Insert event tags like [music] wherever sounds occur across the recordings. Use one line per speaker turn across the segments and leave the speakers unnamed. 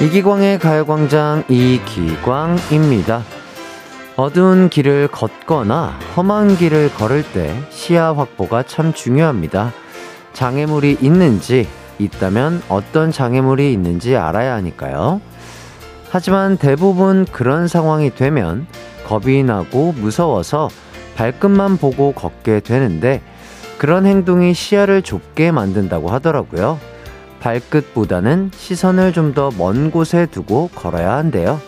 이기광의 가요광장 이기광입니다. 어두운 길을 걷거나 험한 길을 걸을 때 시야 확보가 참 중요합니다. 장애물이 있는지, 있다면 어떤 장애물이 있는지 알아야 하니까요. 하지만 대부분 그런 상황이 되면 겁이 나고 무서워서 발끝만 보고 걷게 되는데 그런 행동이 시야를 좁게 만든다고 하더라고요. 발끝보다는 시선을 좀 더 먼 곳에 두고 걸어야 한대요.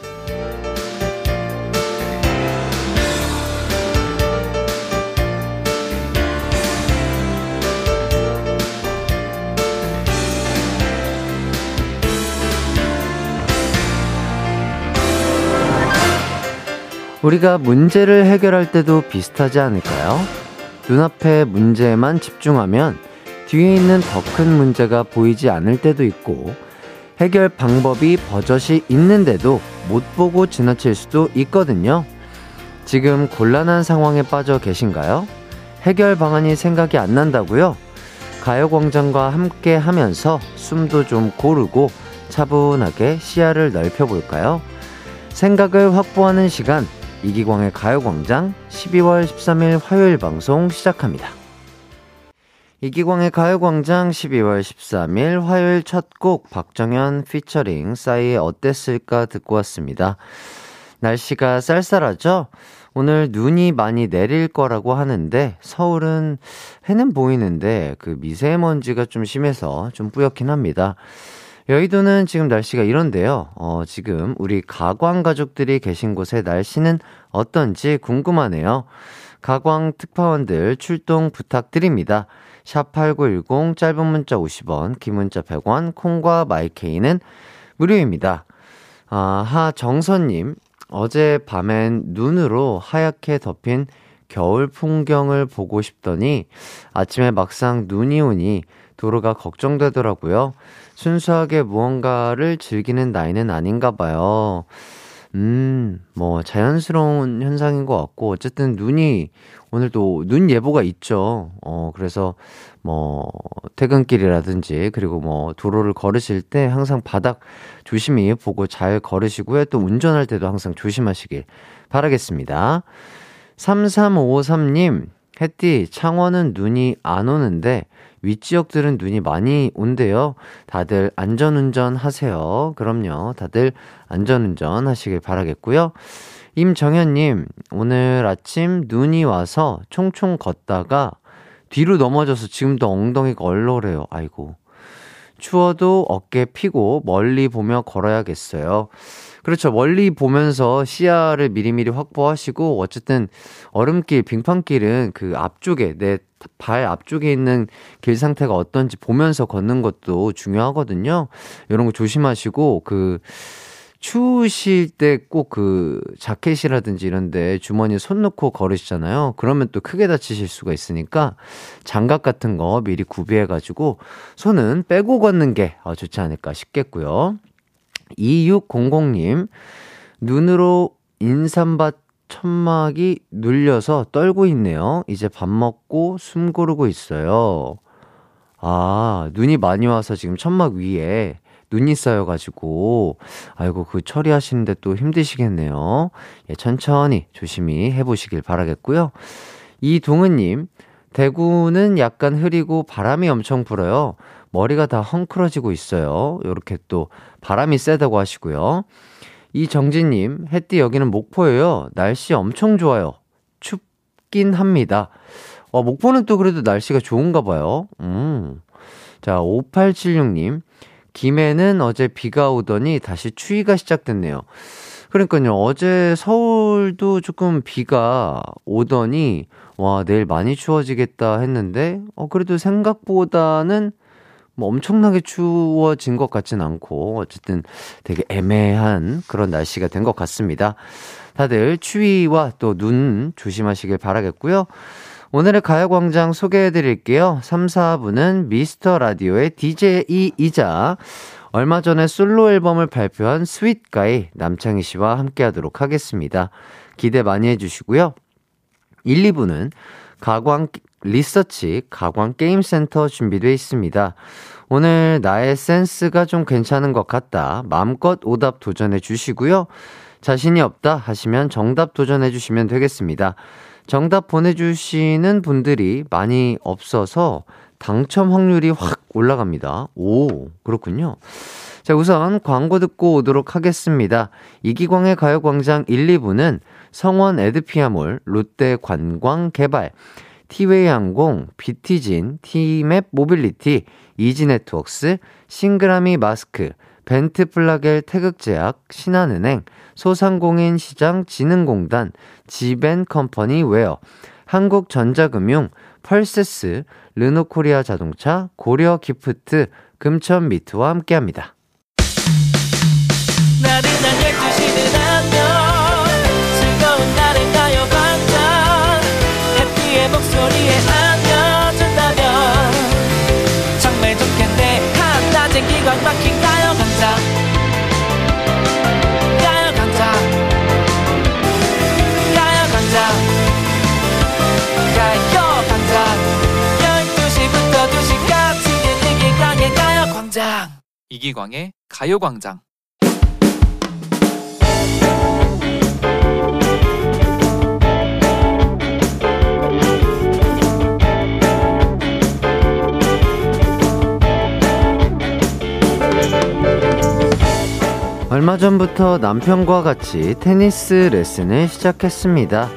우리가 문제를 해결할 때도 비슷하지 않을까요? 눈앞의 문제에만 집중하면 뒤에 있는 더 큰 문제가 보이지 않을 때도 있고 해결 방법이 버젓이 있는데도 못 보고 지나칠 수도 있거든요. 지금 곤란한 상황에 빠져 계신가요? 해결 방안이 생각이 안 난다고요? 가요광장과 함께 하면서 숨도 좀 고르고 차분하게 시야를 넓혀볼까요? 생각을 확보하는 시간, 이기광의 가요광장 12월 13일 화요일 방송 시작합니다. 이기광의 가요광장 12월 13일 화요일 첫 곡 박정현 피처링 싸이의 어땠을까 듣고 왔습니다. 날씨가 쌀쌀하죠? 오늘 눈이 많이 내릴 거라고 하는데 서울은 해는 보이는데 그 미세먼지가 좀 심해서 좀 뿌옇긴 합니다. 여의도는 지금 날씨가 이런데요. 어, 지금 우리 가광 가족들이 계신 곳의 날씨는 어떤지 궁금하네요. 가광 특파원들 출동 부탁드립니다. 샵8910 짧은 문자 50원, 긴 문자 100원, 콩과 마이케이는 무료입니다. 아, 하정선님, 어제 밤엔 눈으로 하얗게 덮인 겨울 풍경을 보고 싶더니 아침에 막상 눈이 오니 도로가 걱정되더라고요. 순수하게 무언가를 즐기는 나이는 아닌가 봐요. 음, 뭐, 자연스러운 현상인 것 같고, 어쨌든 눈이, 오늘도 눈 예보가 있죠. 어, 그래서 뭐, 퇴근길이라든지, 그리고 뭐, 도로를 걸으실 때 항상 바닥 조심히 보고 잘 걸으시고요. 또 운전할 때도 항상 조심하시길 바라겠습니다. 3353님, 햇띠, 창원은 눈이 안 오는데, 윗지역들은 눈이 많이 온대요. 다들 안전운전 하세요. 그럼요. 다들 안전운전 하시길 바라겠고요. 임정현님, 오늘 아침 눈이 와서 총총 걷다가 뒤로 넘어져서 지금도 엉덩이가 얼얼해요. 아이고. 추워도 어깨 피고 멀리 보며 걸어야겠어요. 그렇죠. 멀리 보면서 시야를 미리미리 확보하시고 어쨌든 얼음길, 빙판길은 그 앞쪽에 내 발 앞쪽에 있는 길 상태가 어떤지 보면서 걷는 것도 중요하거든요. 이런 거 조심하시고 그 추우실 때 꼭 그 자켓이라든지 이런데 주머니에 손 넣고 걸으시잖아요. 그러면 또 크게 다치실 수가 있으니까 장갑 같은 거 미리 구비해가지고 손은 빼고 걷는 게 어, 좋지 않을까 싶겠고요. 2600님, 눈으로 인삼밭 천막이 눌려서 떨고 있네요. 이제 밥 먹고 숨 고르고 있어요. 아, 눈이 많이 와서 지금 천막 위에 눈이 쌓여가지고, 아이고, 그 처리하시는데 또 힘드시겠네요. 예, 천천히 조심히 해보시길 바라겠고요. 이동은님, 대구는 약간 흐리고 바람이 엄청 불어요. 머리가 다 헝클어지고 있어요. 이렇게 또 바람이 세다고 하시고요. 이정진님, 햇띠 여기는 목포예요. 날씨 엄청 좋아요. 춥긴 합니다. 어, 목포는 또 그래도 날씨가 좋은가 봐요. 음. 자, 5876님, 김해는 어제 비가 오더니 다시 추위가 시작됐네요. 그러니까요, 어제 서울도 조금 비가 오더니, 와, 내일 많이 추워지겠다 했는데, 어, 그래도 생각보다는 뭐 엄청나게 추워진 것 같진 않고 어쨌든 되게 애매한 그런 날씨가 된 것 같습니다. 다들 추위와 또 눈 조심하시길 바라겠고요. 오늘의 가요광장 소개해 드릴게요. 3, 4부는 미스터 라디오의 DJ이자 얼마 전에 솔로 앨범을 발표한 스윗가이 남창희 씨와 함께 하도록 하겠습니다. 기대 많이 해주시고요. 1, 2부는 가광 리서치 가광 게임센터 준비되어 있습니다. 오늘 나의 센스가 좀 괜찮은 것 같다. 마음껏 오답 도전해 주시고요. 자신이 없다 하시면 정답 도전해 주시면 되겠습니다. 정답 보내주시는 분들이 많이 없어서 당첨 확률이 확 올라갑니다. 오, 그렇군요. 자, 우선 광고 듣고 오도록 하겠습니다. 이기광의 가요광장 1, 2부는 성원 에드피아몰, 롯데 관광 개발, 티웨이 항공, 비티진, 티맵 모빌리티, 이지네트웍스, 싱그라미 마스크, 벤트 플라겔 태극제약, 신한은행, 소상공인 시장 진흥공단, 지벤 컴퍼니 웨어, 한국전자금융, 펄세스, 르노코리아 자동차, 고려 기프트, 금천 미트와 함께합니다. 이기광의 가요광장 얼마 전부터 남편과 같이 테니스 레슨을 시작했습니다.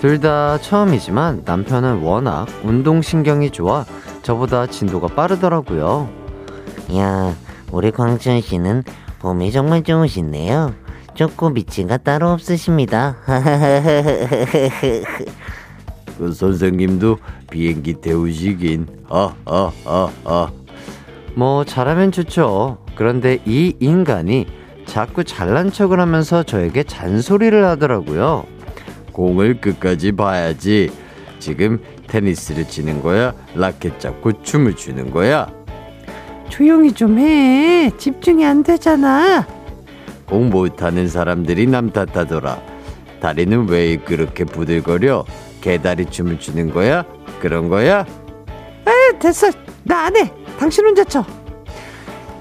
둘 다 처음이지만 남편은 워낙 운동신경이 좋아 저보다 진도가 빠르더라고요.
야, 우리 광준 씨는 봄이 정말 좋으시네요. 미친가 따로 없으십니다. [laughs]
그 선생님도 비행기 태우시긴. 아, 아, 아, 아.
뭐 잘하면 좋죠. 그런데 이 인간이 자꾸 잘난 척을 하면서 저에게 잔소리를 하더라고요.
공을 끝까지 봐야지. 지금 테니스를 치는 거야? 라켓 잡고 춤을 추는 거야?
조용히 좀 해. 집중이 안 되잖아.
공 못하는 사람들이 남 탓하더라. 다리는 왜 그렇게 부들거려? 개다리 춤을 추는 거야? 그런 거야?
에 됐어. 나 안 해. 당신 혼자 쳐.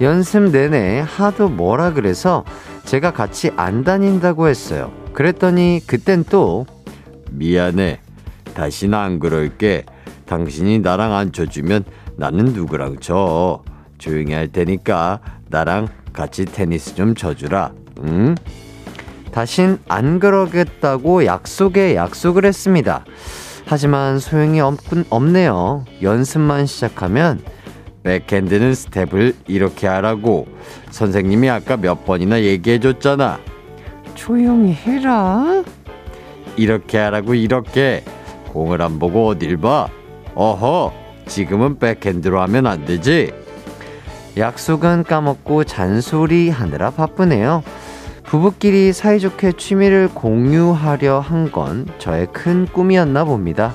연습 내내 하도 뭐라 그래서 제가 같이 안 다닌다고 했어요. 그랬더니 그땐 또
미안해. 다시는 안 그럴게. 당신이 나랑 안 쳐주면 나는 누구랑 쳐. 조용히 할 테니까 나랑 같이 테니스 좀 쳐주라. 응?
다신 안 그러겠다고 약속에 약속을 했습니다. 하지만 소용이 없, 없네요. 연습만 시작하면
백핸드는 스텝을 이렇게 하라고 선생님이 아까 몇 번이나 얘기해 줬잖아.
조용히 해라.
이렇게 하라고 이렇게 공을 안 보고 어딜 봐. 어허, 지금은 백핸드로 하면 안 되지.
약속은 까먹고 잔소리 하느라 바쁘네요. 부부끼리 사이좋게 취미를 공유하려 한 건 저의 큰 꿈이었나 봅니다.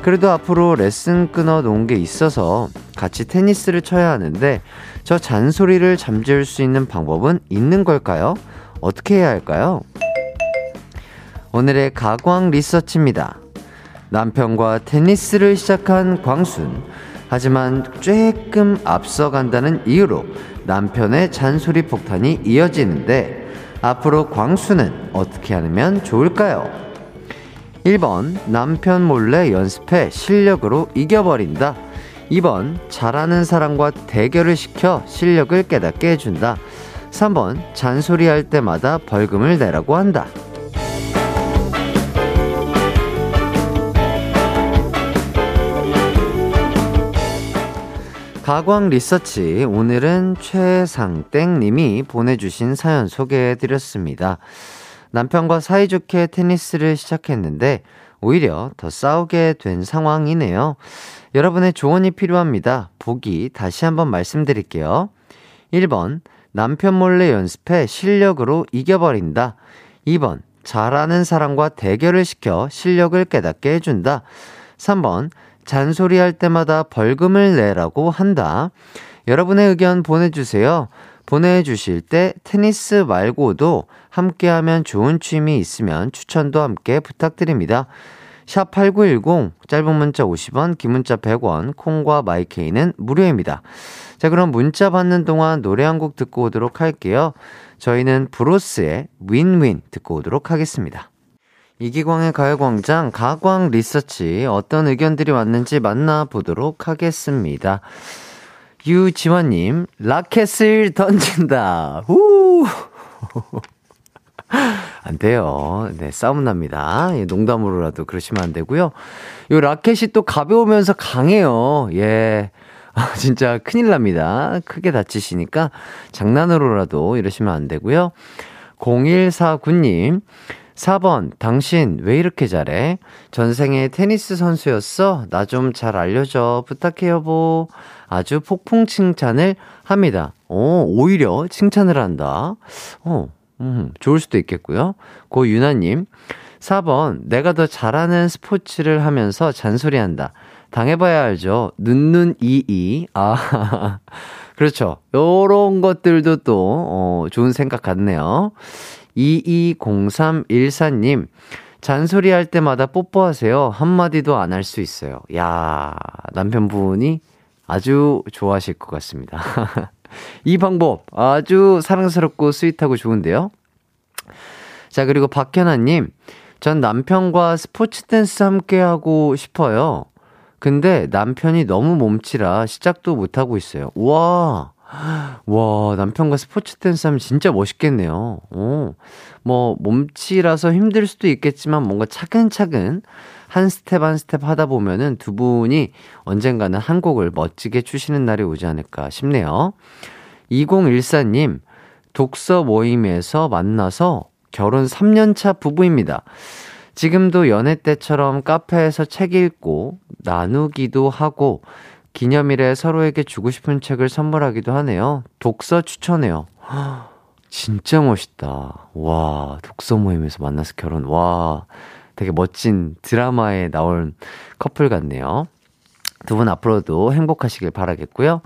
그래도 앞으로 레슨 끊어 놓은 게 있어서 같이 테니스를 쳐야 하는데 저 잔소리를 잠재울 수 있는 방법은 있는 걸까요? 어떻게 해야 할까요? 오늘의 가광 리서치입니다. 남편과 테니스를 시작한 광순. 하지만 쬐끔 앞서간다는 이유로 남편의 잔소리 폭탄이 이어지는데 앞으로 광수는 어떻게 하면 좋을까요? 1번 남편 몰래 연습해 실력으로 이겨버린다. 2번 잘하는 사람과 대결을 시켜 실력을 깨닫게 해준다. 3번 잔소리할 때마다 벌금을 내라고 한다. 가광 리서치 오늘은 최상땡 님이 보내주신 사연 소개해드렸습니다. 남편과 사이좋게 테니스를 시작했는데 오히려 더 싸우게 된 상황이네요. 여러분의 조언이 필요합니다. 보기 다시 한번 말씀드릴게요. 1번 남편 몰래 연습해 실력으로 이겨버린다. 2번 잘하는 사람과 대결을 시켜 실력을 깨닫게 해준다. 3번 잔소리할 때마다 벌금을 내라고 한다. 여러분의 의견 보내주세요. 보내주실 때 테니스 말고도 함께하면 좋은 취미 있으면 추천도 함께 부탁드립니다. 샵 8910, 짧은 문자 50원, 긴 문자 100원, 콩과 마이케이는 무료입니다. 자, 그럼 문자 받는 동안 노래 한 곡 듣고 오도록 할게요. 저희는 브로스의 윈윈 듣고 오도록 하겠습니다. 이기광의 가요광장 가광 리서치 어떤 의견들이 왔는지 만나보도록 하겠습니다. 유지환님, 라켓을 던진다. 후! [laughs] 안 돼요. 네, 싸움 납니다. 예, 농담으로라도 그러시면 안 되고요. 요 라켓이 또 가벼우면서 강해요. 예. [laughs] 아, 진짜 큰일 납니다. 크게 다치시니까 장난으로라도 이러시면 안 되고요. 0149님, 4번, 당신 왜 이렇게 잘해? 전생에 테니스 선수였어? 나 좀 잘 알려줘. 부탁해, 여보. 아주 폭풍 칭찬을 합니다. 오, 오히려 칭찬을 한다. 어, 음, 좋을 수도 있겠고요. 고유나님, 4번, 내가 더 잘하는 스포츠를 하면서 잔소리한다. 당해봐야 알죠. 눈눈 이이. 아, [laughs] 그렇죠. 요런 것들도 또, 어, 좋은 생각 같네요. 220314님, 잔소리 할 때마다 뽀뽀하세요. 한마디도 안 할 수 있어요. 야 남편분이 아주 좋아하실 것 같습니다. [laughs] 이 방법 아주 사랑스럽고 sweet하고 좋은데요. 자, 그리고 박현아님, 전 남편과 스포츠 댄스 함께 하고 싶어요. 근데 남편이 너무 몸치라 시작도 못하고 있어요. 와, 와, 남편과 스포츠 댄스 하면 진짜 멋있겠네요. 오, 뭐, 몸치라서 힘들 수도 있겠지만 뭔가 차근차근 한 스텝 한 스텝 하다 보면은 두 분이 언젠가는 한 곡을 멋지게 추시는 날이 오지 않을까 싶네요. 2014님, 독서 모임에서 만나서 결혼 3년차 부부입니다. 지금도 연애 때처럼 카페에서 책 읽고 나누기도 하고 기념일에 서로에게 주고 싶은 책을 선물하기도 하네요. 독서 추천해요. [gasps] 진짜 멋있다. 와, 독서 모임에서 만나서 결혼. 와, 되게 멋진 드라마에 나온 커플 같네요. 두 분 앞으로도 행복하시길 바라겠고요.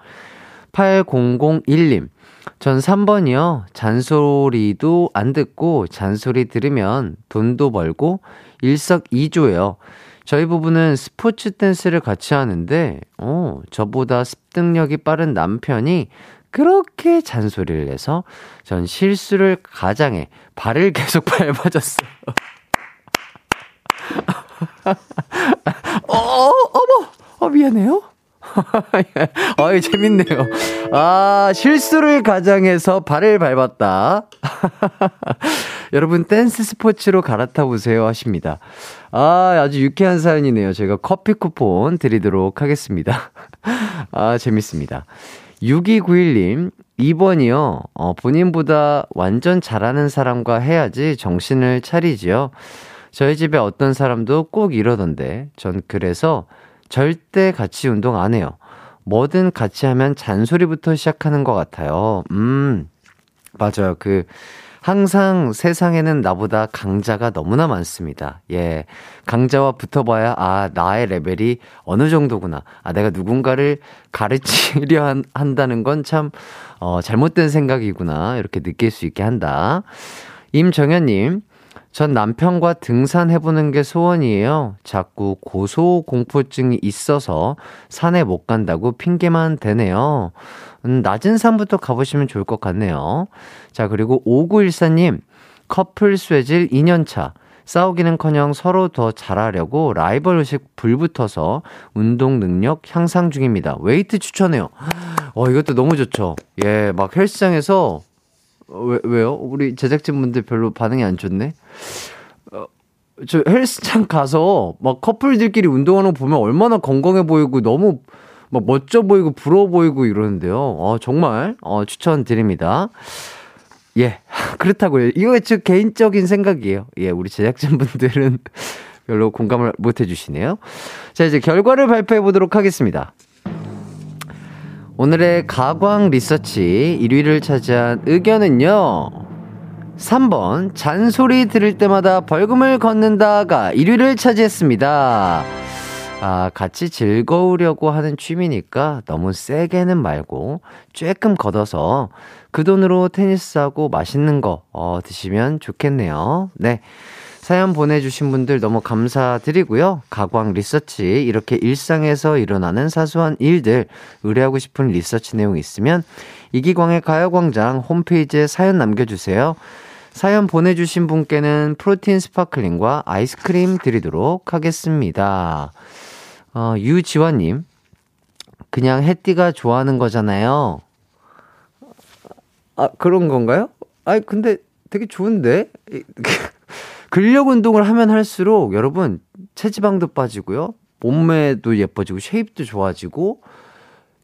8001님. 전 3번이요. 잔소리도 안 듣고 잔소리 들으면 돈도 벌고 일석이조예요. 저희 부부는 스포츠 댄스를 같이 하는데, 어, 저보다 습득력이 빠른 남편이 그렇게 잔소리를 해서 전 실수를 가장해 발을 [laughs] 계속 밟아줬어요. 어, 어머! 어, 미안해요. [laughs] 어이, 재밌네요. 아, 실수를 가장해서 발을 밟았다. [laughs] 여러분, 댄스 스포츠로 갈아타 보세요 하십니다. 아, 아주 유쾌한 사연이네요. 제가 커피 쿠폰 드리도록 하겠습니다. [laughs] 아, 재밌습니다. 6291님, 2번이요. 어, 본인보다 완전 잘하는 사람과 해야지 정신을 차리지요. 저희 집에 어떤 사람도 꼭 이러던데, 전 그래서 절대 같이 운동 안 해요. 뭐든 같이 하면 잔소리부터 시작하는 것 같아요. 음, 맞아요. 그, 항상 세상에는 나보다 강자가 너무나 많습니다. 예. 강자와 붙어봐야, 아, 나의 레벨이 어느 정도구나. 아, 내가 누군가를 가르치려 한, 한다는 건 참, 어, 잘못된 생각이구나. 이렇게 느낄 수 있게 한다. 임정현님, 전 남편과 등산해보는 게 소원이에요. 자꾸 고소공포증이 있어서 산에 못 간다고 핑계만 대네요. 음, 낮은 산부터 가보시면 좋을 것 같네요. 자, 그리고 5914님, 커플 쇠질 2년차. 싸우기는 커녕 서로 더 잘하려고 라이벌 의식 불붙어서 운동 능력 향상 중입니다. 웨이트 추천해요. 어, 이것도 너무 좋죠. 예, 막 헬스장에서 어, 왜, 왜요? 우리 제작진분들 별로 반응이 안 좋네? 어, 저 헬스장 가서 막 커플들끼리 운동하는 거 보면 얼마나 건강해 보이고 너무 막 멋져 보이고 부러워 보이고 이러는데요. 어, 정말, 어, 추천드립니다. 예, [laughs] 그렇다고요. 이거 제 개인적인 생각이에요. 예, 우리 제작진분들은 [laughs] 별로 공감을 못 해주시네요. 자, 이제 결과를 발표해 보도록 하겠습니다. 오늘의 가광 리서치 1위를 차지한 의견은요. 3번 잔소리 들을 때마다 벌금을 걷는다가 1위를 차지했습니다. 아, 같이 즐거우려고 하는 취미니까 너무 세게는 말고 조금 걷어서 그 돈으로 테니스 하고 맛있는 거 어, 드시면 좋겠네요. 네. 사연 보내주신 분들 너무 감사드리고요. 가광 리서치, 이렇게 일상에서 일어나는 사소한 일들, 의뢰하고 싶은 리서치 내용 있으면 이기광의 가요광장 홈페이지에 사연 남겨주세요. 사연 보내주신 분께는 프로틴 sparkling과 아이스크림 드리도록 하겠습니다. 어, 유지환님, 그냥 해띠가 좋아하는 거잖아요. 아, 그런 건가요? 아니, 근데 되게 좋은데? [laughs] 근력 운동을 하면 할수록 여러분 체지방도 빠지고요. 몸매도 예뻐지고 쉐입도 좋아지고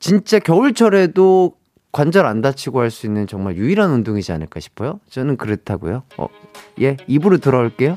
진짜 겨울철에도 관절 안 다치고 할 수 있는 정말 유일한 운동이지 않을까 싶어요. 저는 그렇다고요. 어, 예, 입으로 들어올게요.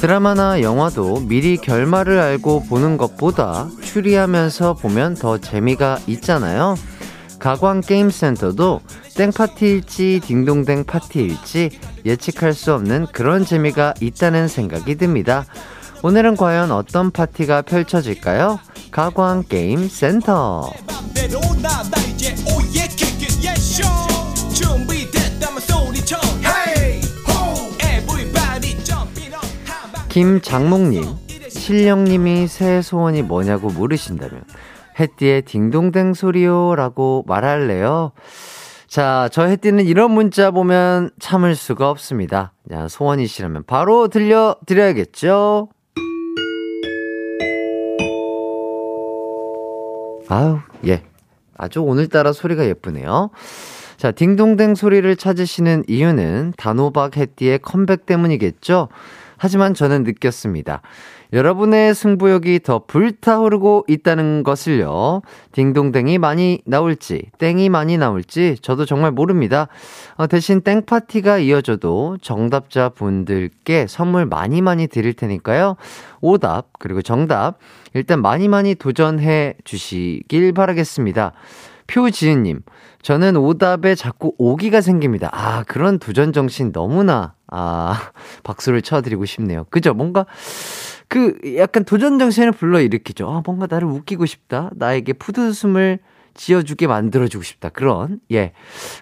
드라마나 영화도 미리 결말을 알고 보는 것보다 추리하면서 보면 더 재미가 있잖아요. 가광 게임센터도 땡파티일지 딩동댕 파티일지 예측할 수 없는 그런 재미가 있다는 생각이 듭니다. 오늘은 과연 어떤 파티가 펼쳐질까요? 가광 게임센터. 김장목님, 신령님이 새해 소원이 뭐냐고 물으신다면, 햇띠의 딩동댕 소리요 라고 말할래요? 자, 저 햇띠는 이런 문자 보면 참을 수가 없습니다. 자, 소원이시라면 바로 들려드려야겠죠? 아우, 예. 아주 오늘따라 소리가 예쁘네요. 자, 딩동댕 소리를 찾으시는 이유는 단호박 해띠의 컴백 때문이겠죠? 하지만 저는 느꼈습니다. 여러분의 승부욕이 더 불타오르고 있다는 것을요. 딩동댕이 많이 나올지, 땡이 많이 나올지 저도 정말 모릅니다. 어, 대신 땡파티가 이어져도 정답자 분들께 선물 많이 많이 드릴 테니까요. 오답, 그리고 정답, 일단 많이 많이 도전해 주시길 바라겠습니다. 표지은님, 저는 오답에 자꾸 오기가 생깁니다. 아, 그런 도전 정신 너무나, 아, [laughs] 박수를 쳐드리고 싶네요. 그죠? 뭔가, 그, 약간 도전 정신을 불러일으키죠. 아, 뭔가 나를 웃기고 싶다. 나에게 푸드숨을 지어주게 만들어주고 싶다. 그런, 예,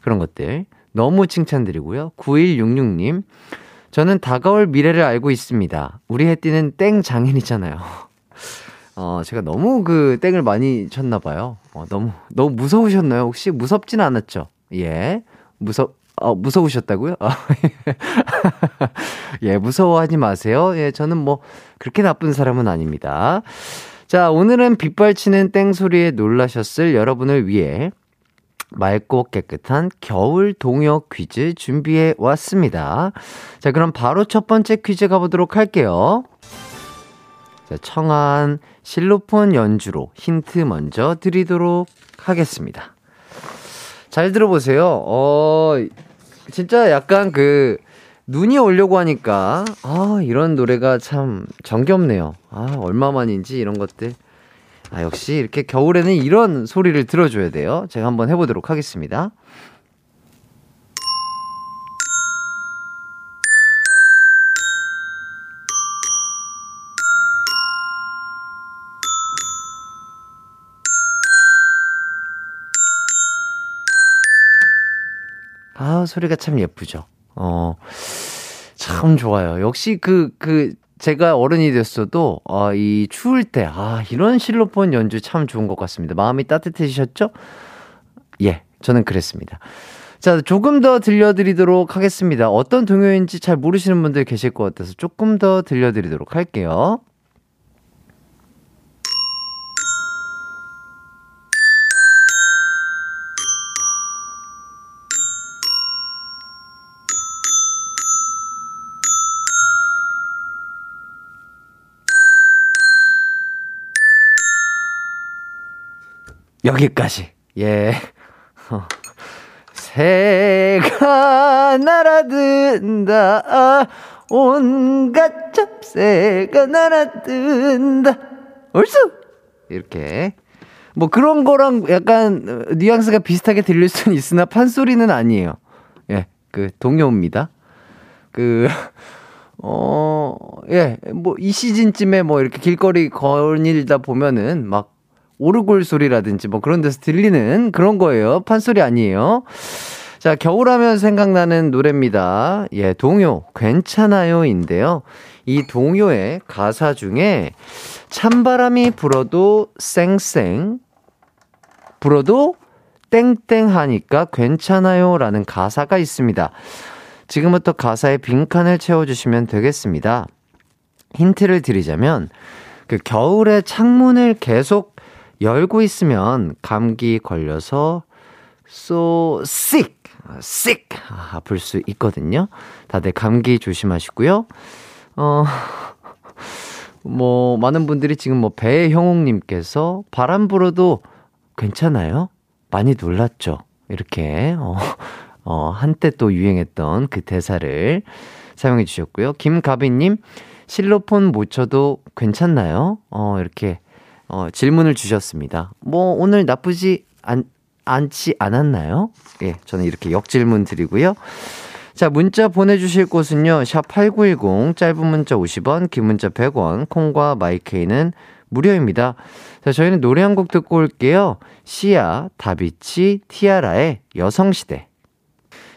그런 것들. 너무 칭찬드리고요. 9166님, 저는 다가올 미래를 알고 있습니다. 우리 해띠는 땡 장인이잖아요. [laughs] 어, 제가 너무 그 땡을 많이 쳤나 봐요. 어, 너무, 너무 무서우셨나요? 혹시 무섭진 않았죠? 예. 무서, 어, 무서우셨다고요? 아, [laughs] 예, 무서워하지 마세요. 예, 저는 뭐, 그렇게 나쁜 사람은 아닙니다. 자, 오늘은 빗발치는 땡소리에 놀라셨을 여러분을 위해 맑고 깨끗한 겨울 동요 퀴즈 준비해 왔습니다. 자, 그럼 바로 첫 번째 퀴즈 가보도록 할게요. 자, 청한 실로폰 연주로 힌트 먼저 드리도록 하겠습니다. 잘 들어보세요. 어, 진짜 약간 그, 눈이 오려고 하니까, 아, 이런 노래가 참 정겹네요. 아, 얼마만인지 이런 것들. 아, 역시 이렇게 겨울에는 이런 소리를 들어줘야 돼요. 제가 한번 해보도록 하겠습니다. 소리가 참 예쁘죠. 어, 참 좋아요. 역시 그, 그, 제가 어른이 됐어도, 아, 이 추울 때, 아, 이런 실로폰 연주 참 좋은 것 같습니다. 마음이 따뜻해지셨죠? 예, 저는 그랬습니다. 자, 조금 더 들려드리도록 하겠습니다. 어떤 동요인지 잘 모르시는 분들 계실 것 같아서 조금 더 들려드리도록 할게요. 여기까지. 예. 어. 새가 날아든다. 온갖 잡새가 날아든다. 얼쑤! 이렇게. 뭐 그런 거랑 약간 뉘앙스가 비슷하게 들릴 수는 있으나 판소리는 아니에요. 예, 그 동요입니다. 그, 어, 예, 뭐 이 시즌쯤에 뭐 이렇게 길거리 거닐다 보면은 막 오르골 소리라든지 뭐 그런 데서 들리는 그런 거예요. 판소리 아니에요. 자, 겨울하면 생각나는 노래입니다. 예, 동요, 괜찮아요인데요. 이 동요의 가사 중에 찬바람이 불어도 쌩쌩, 불어도 땡땡 하니까 괜찮아요 라는 가사가 있습니다. 지금부터 가사에 빈칸을 채워주시면 되겠습니다. 힌트를 드리자면, 그 겨울에 창문을 계속 열고 있으면 감기 걸려서 so sick, sick 아플 수 있거든요. 다들 감기 조심하시고요. 어, 뭐 많은 분들이 지금 뭐 배형옥님께서 바람 불어도 괜찮아요? 많이 놀랐죠. 이렇게 어, 어 한때 또 유행했던 그 대사를 사용해 주셨고요. 김가비님 실로폰 못 쳐도 괜찮나요? 어 이렇게 어, 질문을 주셨습니다. 뭐, 오늘 나쁘지 않, 않지 않았나요? 예, 저는 이렇게 역질문 드리고요. 자, 문자 보내주실 곳은요, 샵8910, 짧은 문자 50원, 긴 문자 100원, 콩과 마이케이는 무료입니다. 자, 저희는 노래 한 곡 듣고 올게요. 시아, 다비치, 티아라의 여성시대.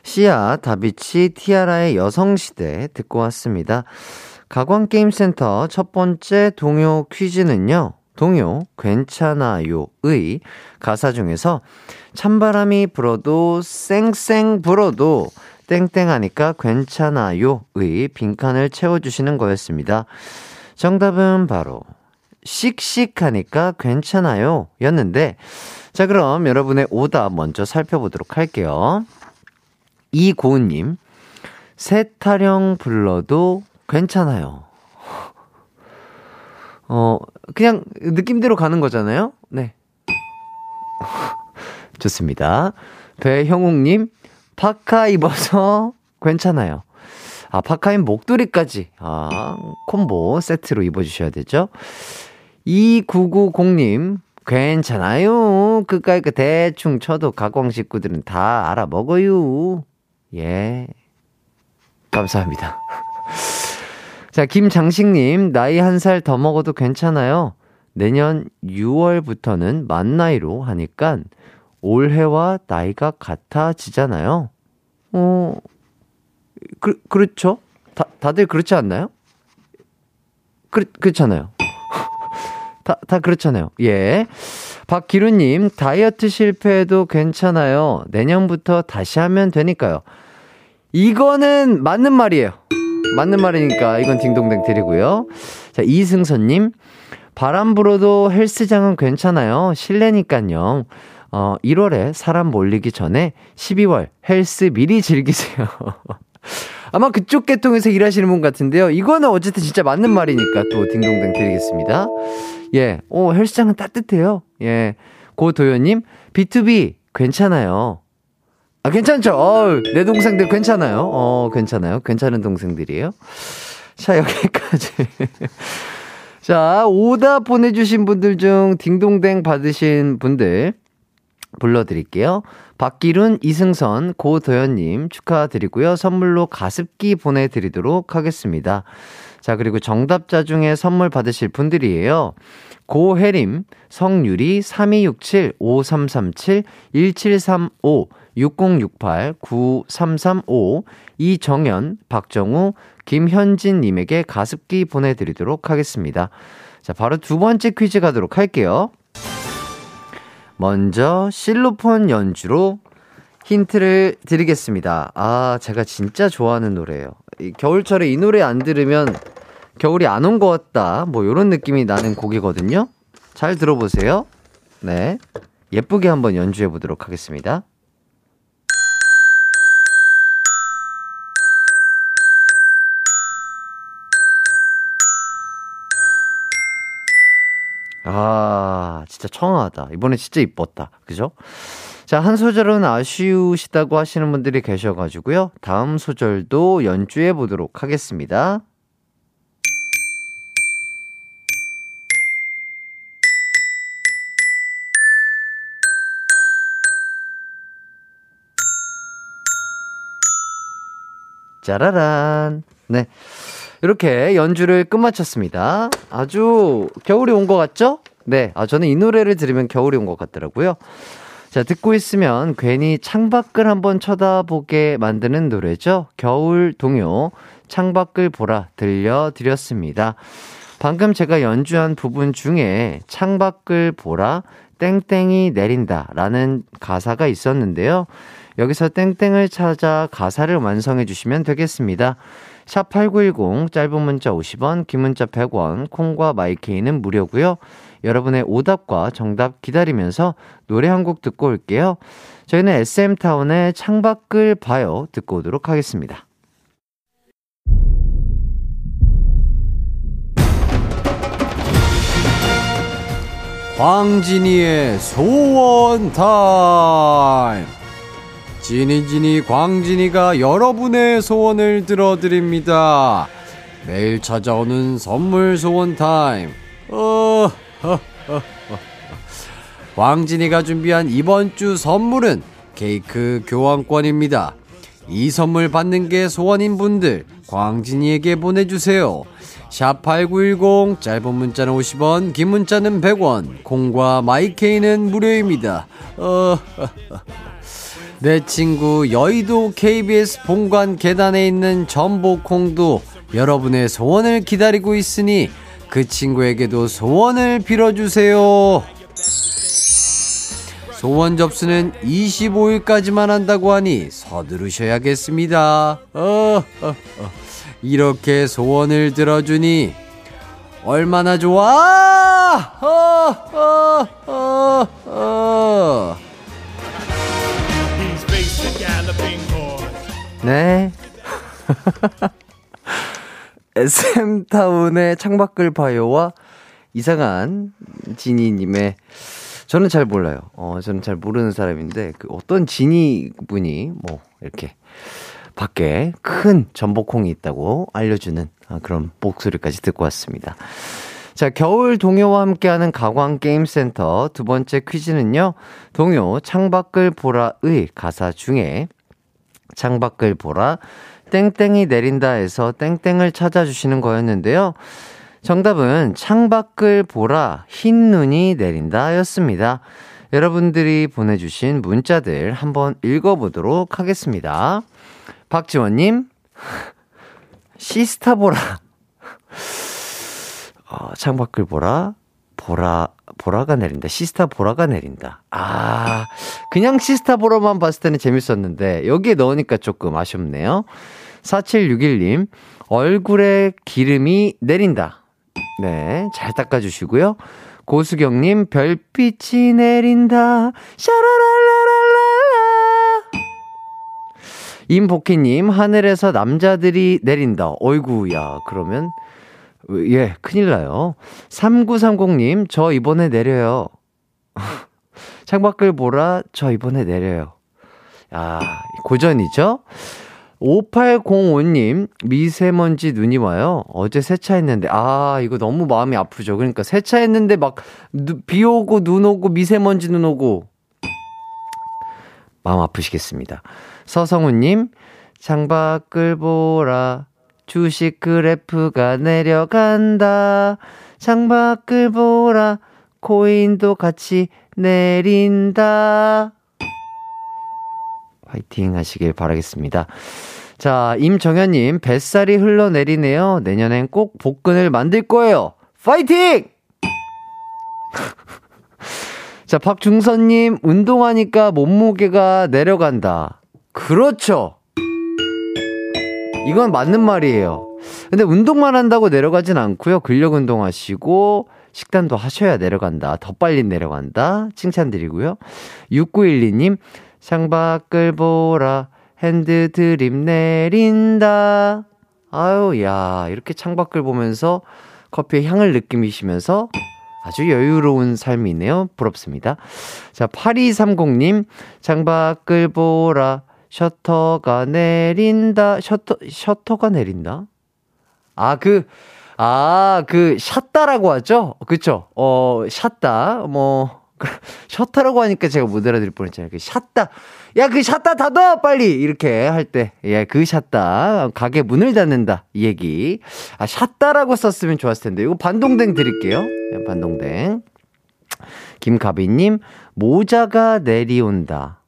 시아, 다비치, 티아라의 여성시대 듣고 왔습니다. 가광게임센터 첫 번째 동요 퀴즈는요, 동요 괜찮아요의 가사 중에서 찬바람이 불어도 쌩쌩 불어도 땡땡하니까 괜찮아요의 빈칸을 채워주시는 거였습니다. 정답은 바로 씩씩하니까 괜찮아요 였는데 자 그럼 여러분의 오답 먼저 살펴보도록 할게요. 이고은님 새타령 불러도 괜찮아요. 어, 그냥 느낌대로 가는 거잖아요? 네. [laughs] 좋습니다. 배형욱님, 파카 입어서 [laughs] 괜찮아요. 아, 파카인 목도리까지. 아, 콤보 세트로 입어주셔야 되죠. 2990님, 괜찮아요. 그까이 그 대충 쳐도 가광 식구들은 다 알아먹어요. 예. 감사합니다. [laughs] 자, 김장식님, 나이 한 살 더 먹어도 괜찮아요. 내년 6월부터는 만 나이로 하니까 올해와 나이가 같아지잖아요. 어, 그, 그렇죠? 다, 다들 그렇지 않나요? 그, 그렇잖아요. [laughs] 다, 다 그렇잖아요. 예. 박기루님, 다이어트 실패해도 괜찮아요. 내년부터 다시 하면 되니까요. 이거는 맞는 말이에요. 맞는 말이니까 이건 딩동댕 드리고요. 자, 이승선님. 바람 불어도 헬스장은 괜찮아요. 실내니까요. 어, 1월에 사람 몰리기 전에 12월 헬스 미리 즐기세요. [laughs] 아마 그쪽 계통에서 일하시는 분 같은데요. 이거는 어쨌든 진짜 맞는 말이니까 또 딩동댕 드리겠습니다. 예, 오, 헬스장은 따뜻해요. 예. 고도현님, B2B 괜찮아요. 아, 괜찮죠? 어, 내 동생들 괜찮아요. 어, 괜찮아요. 괜찮은 동생들이에요. 자, 여기까지. [laughs] 자, 오답 보내주신 분들 중 딩동댕 받으신 분들 불러드릴게요. 박기룬, 이승선, 고도현님 축하드리고요. 선물로 가습기 보내드리도록 하겠습니다. 자, 그리고 정답자 중에 선물 받으실 분들이에요. 고혜림, 성유리, 3267, 5337, 1735, 6068, 9335, 이정현, 박정우, 김현진님에게 가습기 보내드리도록 하겠습니다. 자, 바로 두 번째 퀴즈 가도록 할게요. 먼저 실로폰 연주로 힌트를 드리겠습니다. 아, 제가 진짜 좋아하는 노래예요. 이 겨울철에 이 노래 안 들으면 겨울이 안 온 것 같다. 뭐 이런 느낌이 나는 곡이거든요. 잘 들어보세요. 네. 예쁘게 한번 연주해 보도록 하겠습니다. 진짜 청아하다. 이번에 진짜 이뻤다. 그죠? 자, 한 소절은 아쉬우시다고 하시는 분들이 계셔가지고요. 다음 소절도 연주해 보도록 하겠습니다. 짜라란. 네. 이렇게 연주를 끝마쳤습니다. 아주 겨울이 온 것 같죠? 네. 아, 저는 이 노래를 들으면 겨울이 온 것 같더라고요. 자, 듣고 있으면 괜히 창밖을 한번 쳐다보게 만드는 노래죠. 겨울 동요, 창밖을 보라 들려드렸습니다. 방금 제가 연주한 부분 중에 창밖을 보라, 땡땡이 내린다 라는 가사가 있었는데요. 여기서 땡땡을 찾아 가사를 완성해 주시면 되겠습니다. 샵8910 짧은 문자 50원, 긴 문자 100원, 콩과 마이케이는 무료고요. 여러분의 오답과 정답 기다리면서 노래 한 곡 듣고 올게요. 저희는 SM타운의 창밖을 봐요 듣고 오도록 하겠습니다.
광진이의 소원 타임. 지니지니 광진이가 여러분의 소원을 들어드립니다. 매일 찾아오는 선물 소원 타임. 어, 허, 허, 허. 광진이가 준비한 이번 주 선물은 케이크 교환권입니다. 이 선물 받는 게 소원인 분들 광진이에게 보내주세요. 샵8910 짧은 문자는 50원 긴 문자는 100원 콩과 마이케이는 무료입니다. 어, 내 친구 여의도 KBS 본관 계단에 있는 전복콩도 여러분의 소원을 기다리고 있으니 그 친구에게도 소원을 빌어주세요. 소원 접수는 25일까지만 한다고 하니 서두르셔야겠습니다. 어, 어, 어. 이렇게 소원을 들어주니 얼마나 좋아! 어, 어, [laughs]
SM타운의 창밖을 봐요와 이상한 지니님의 저는 잘 몰라요. 어, 저는 잘 모르는 사람인데 그 어떤 지니 분이 뭐 이렇게 밖에 큰 전복콩이 있다고 알려주는 아, 그런 목소리까지 듣고 왔습니다. 자, 겨울 동요와 함께하는 가광 게임센터 두 번째 퀴즈는요, 동요 창밖을 보라의 가사 중에 창밖을 보라, 땡땡이 내린다에서 땡땡을 찾아주시는 거였는데요. 정답은 창밖을 보라, 흰 눈이 내린다 였습니다. 여러분들이 보내주신 문자들 한번 읽어보도록 하겠습니다. 박지원님, 시스타 보라. 어, 창밖을 보라, 보라, 보라가 내린다. 시스타 보라가 내린다. 아, 그냥 시스타 보라만 봤을 때는 재밌었는데, 여기에 넣으니까 조금 아쉽네요. 4761님, 얼굴에 기름이 내린다. 네, 잘 닦아주시고요. 고수경님, 별빛이 내린다. 샤라랄라랄라. 임복희님, 하늘에서 남자들이 내린다. 어이구야, 그러면, 예, 큰일 나요. 3930님, 저 이번에 내려요. [laughs] 창밖을 보라, 저 이번에 내려요. 아, 고전이죠? 5805님, 미세먼지 눈이 와요. 어제 세차했는데, 아, 이거 너무 마음이 아프죠. 그러니까 세차했는데 막, 비 오고, 눈 오고, 미세먼지 눈 오고. 마음 아프시겠습니다. 서성우님, 창밖을 보라. 주식 그래프가 내려간다. 창밖을 보라. 코인도 같이 내린다. 화이팅 하시길 바라겠습니다. 자, 임정현님, 뱃살이 흘러내리네요. 내년엔 꼭 복근을 만들 거예요. 파이팅! [laughs] 자, 박중선님, 운동하니까 몸무게가 내려간다. 그렇죠. 이건 맞는 말이에요. 근데 운동만 한다고 내려가진 않고요. 근력 운동 하시고, 식단도 하셔야 내려간다. 더 빨리 내려간다. 칭찬드리고요. 6912님, 창밖을 보라. 핸드 드립 내린다. 아유, 야, 이렇게 창밖을 보면서 커피의 향을 느끼시면서 아주 여유로운 삶이네요. 부럽습니다. 자, 8230님, 창밖을 보라. 셔터가 내린다. 셔터, 셔터가 내린다? 아, 그, 아, 그, 샷다라고 하죠? 그쵸? 어, 샷다. 뭐, 셔터라고 하니까 제가 못 알아들을 뻔했잖아요. 그 샷다. 야, 그 샷다 닫아! 빨리! 이렇게 할 때. 예, 그 샷다. 가게 문을 닫는다. 이 얘기. 아, 샷다라고 썼으면 좋았을 텐데. 이거 반동댕 드릴게요. 예, 반동댕. 김가비님, 모자가 내리온다.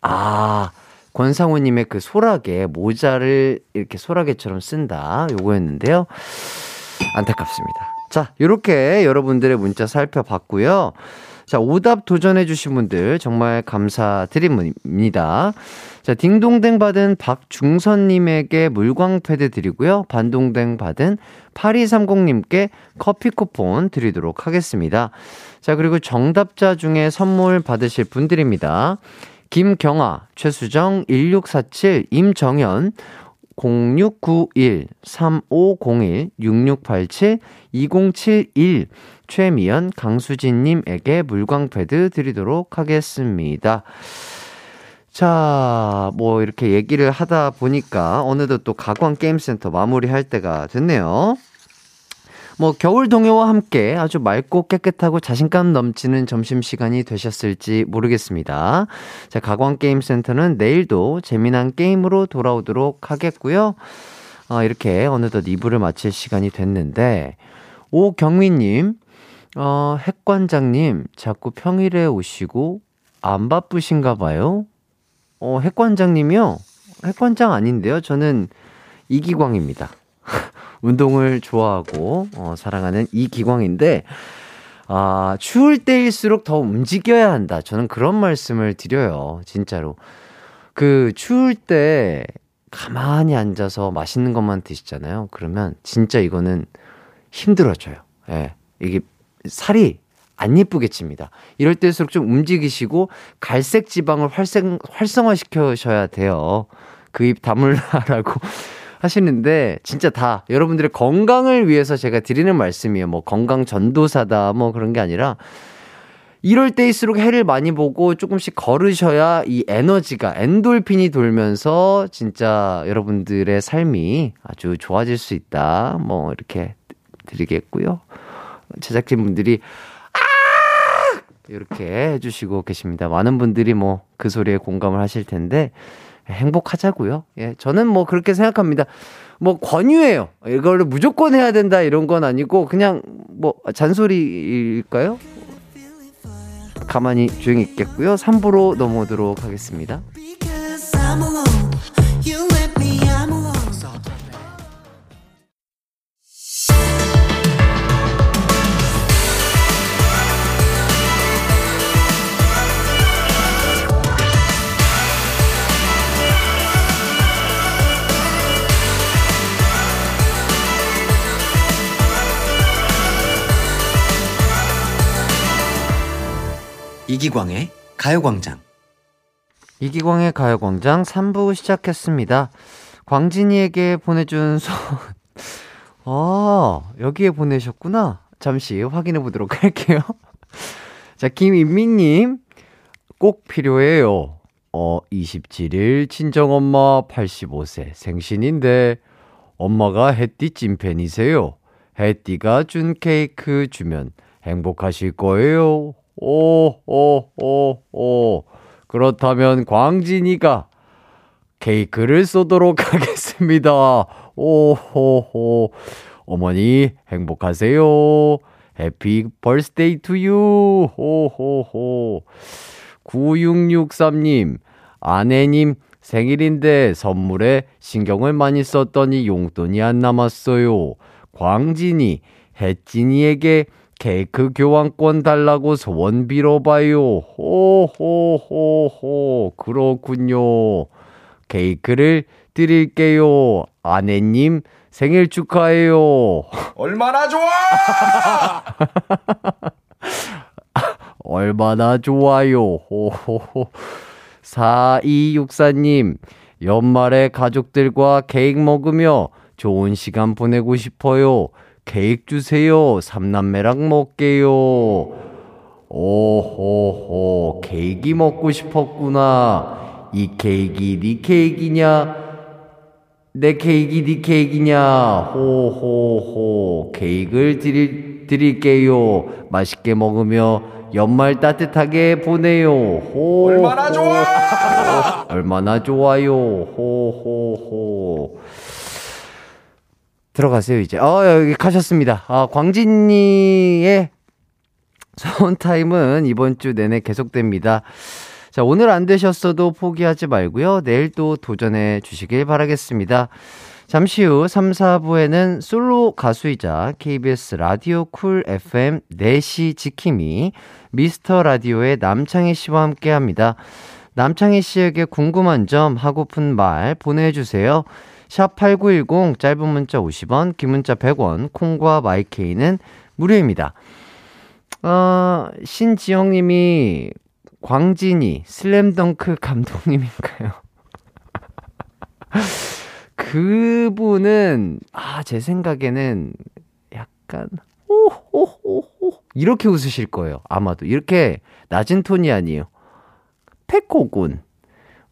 아, 권상우님의 그 소라게, 모자를 이렇게 소라게처럼 쓴다. 요거였는데요. 안타깝습니다. 자, 요렇게 여러분들의 문자 살펴봤고요. 자, 오답 도전해주신 분들 정말 감사드립니다. 자, 딩동댕 받은 박중선님에게 물광패드 드리고요. 반동댕 받은 8230님께 커피 쿠폰 드리도록 하겠습니다. 자, 그리고 정답자 중에 선물 받으실 분들입니다. 김경아, 최수정, 1647, 임정현, 0691, 3501, 6687, 2071, 최미연, 강수진님에게 물광패드 드리도록 하겠습니다. 자, 뭐 이렇게 얘기를 하다 보니까 어느덧 또 가광 게임센터 마무리할 때가 됐네요. 뭐 겨울 동요와 함께 아주 맑고 깨끗하고 자신감 넘치는 점심 시간이 되셨을지 모르겠습니다. 자, 가광 게임 센터는 내일도 재미난 게임으로 돌아오도록 하겠고요. 어, 이렇게 어느덧 2부를 마칠 시간이 됐는데, 오경민 님, 어, 핵관장님, 자꾸 평일에 오시고 안 바쁘신가 봐요? 어, 핵관장님이요? 핵관장 아닌데요? 저는 이기광입니다. [laughs] 운동을 좋아하고, 어, 사랑하는 이기광인데, 아, 추울 때일수록 더 움직여야 한다. 저는 그런 말씀을 드려요. 진짜로. 그, 추울 때 가만히 앉아서 맛있는 것만 드시잖아요. 그러면 진짜 이거는 힘들어져요. 예. 이게 살이 안 예쁘게 칩니다. 이럴 때일수록 좀 움직이시고 갈색 지방을 활성, 활성화시켜셔야 돼요. 그 입 다물라라고 [laughs] 하시는데 진짜 다 여러분들의 건강을 위해서 제가 드리는 말씀이에요. 뭐 건강 전도사다 뭐 그런 게 아니라 이럴 때일수록 해를 많이 보고 조금씩 걸으셔야 이 에너지가 엔돌핀이 돌면서 진짜 여러분들의 삶이 아주 좋아질 수 있다. 뭐 이렇게 드리겠고요. 제작진분들이 아! 이렇게 해주시고 계십니다. 많은 분들이 뭐 그 소리에 공감을 하실 텐데 행복하자고요. 예, 저는 뭐 그렇게 생각합니다. 뭐 권유해요. 이걸 무조건 해야 된다 이런 건 아니고 그냥 뭐 잔소리일까요? 가만히 조용히 있겠고요. 3부로 넘어오도록 하겠습니다.
이기광의 가요광장.
이기광의 가요광장 3부 시작했습니다. 광진이에게 보내준 손. 아, 여기에 보내셨구나. 잠시 확인해 보도록 할게요. 자, 김인미님, 꼭 필요해요. 어, 27일 친정엄마 85세 생신인데, 엄마가 햇띠 찐팬이세요. 햇띠가 준 케이크 주면 행복하실 거예요. 오, 오, 오, 오. 그렇다면 광진이가 케이크를 쏘도록 [laughs] 하겠습니다. 오 호 호. 어머니, 행복하세요. Happy birthday to you. 호 호 호. 9663님, 아내님 생일인데 선물에 신경을 많이 썼더니 용돈이 안 남았어요. 광진이, 혜진이에게 케이크 교환권 달라고 소원 빌어봐요. 호호호호. 그렇군요. 케이크를 드릴게요. 아내님 생일 축하해요.
얼마나 좋아! [laughs]
얼마나 좋아요. 호호호. 4264님, 연말에 가족들과 케이크 먹으며 좋은 시간 보내고 싶어요. 케이크 주세요. 삼남매랑 먹게요. 오호호, 케이크 먹고 싶었구나. 이 케이크 네 케이크냐? 내 케이크 네 케이크냐? 호호호, 케이크를 드릴, 드릴게요. 맛있게 먹으며 연말 따뜻하게 보내요. 호 얼마나 좋아! 얼마나 좋아요. 호호호. 들어가세요, 이제. 어, 여기 가셨습니다. 아, 광진이의 소원타임은 이번 주 내내 계속됩니다. 자, 오늘 안 되셨어도 포기하지 말고요. 내일 또 도전해 주시길 바라겠습니다. 잠시 후 3, 4부에는 솔로 가수이자 KBS 라디오 쿨 FM 4시 지킴이 미스터 라디오의 남창희 씨와 함께 합니다. 남창희 씨에게 궁금한 점, 하고픈 말 보내주세요. 샵8910 짧은 문자 50원, 긴 문자 100원, 콩과 마이케이는 무료입니다. 어, 신지영 님이 광진이 슬램덩크 감독님인가요? [laughs] 그분은, 아, 제 생각에는 약간, 오호호호. 이렇게 웃으실 거예요. 아마도. 이렇게 낮은 톤이 아니에요. 백호군.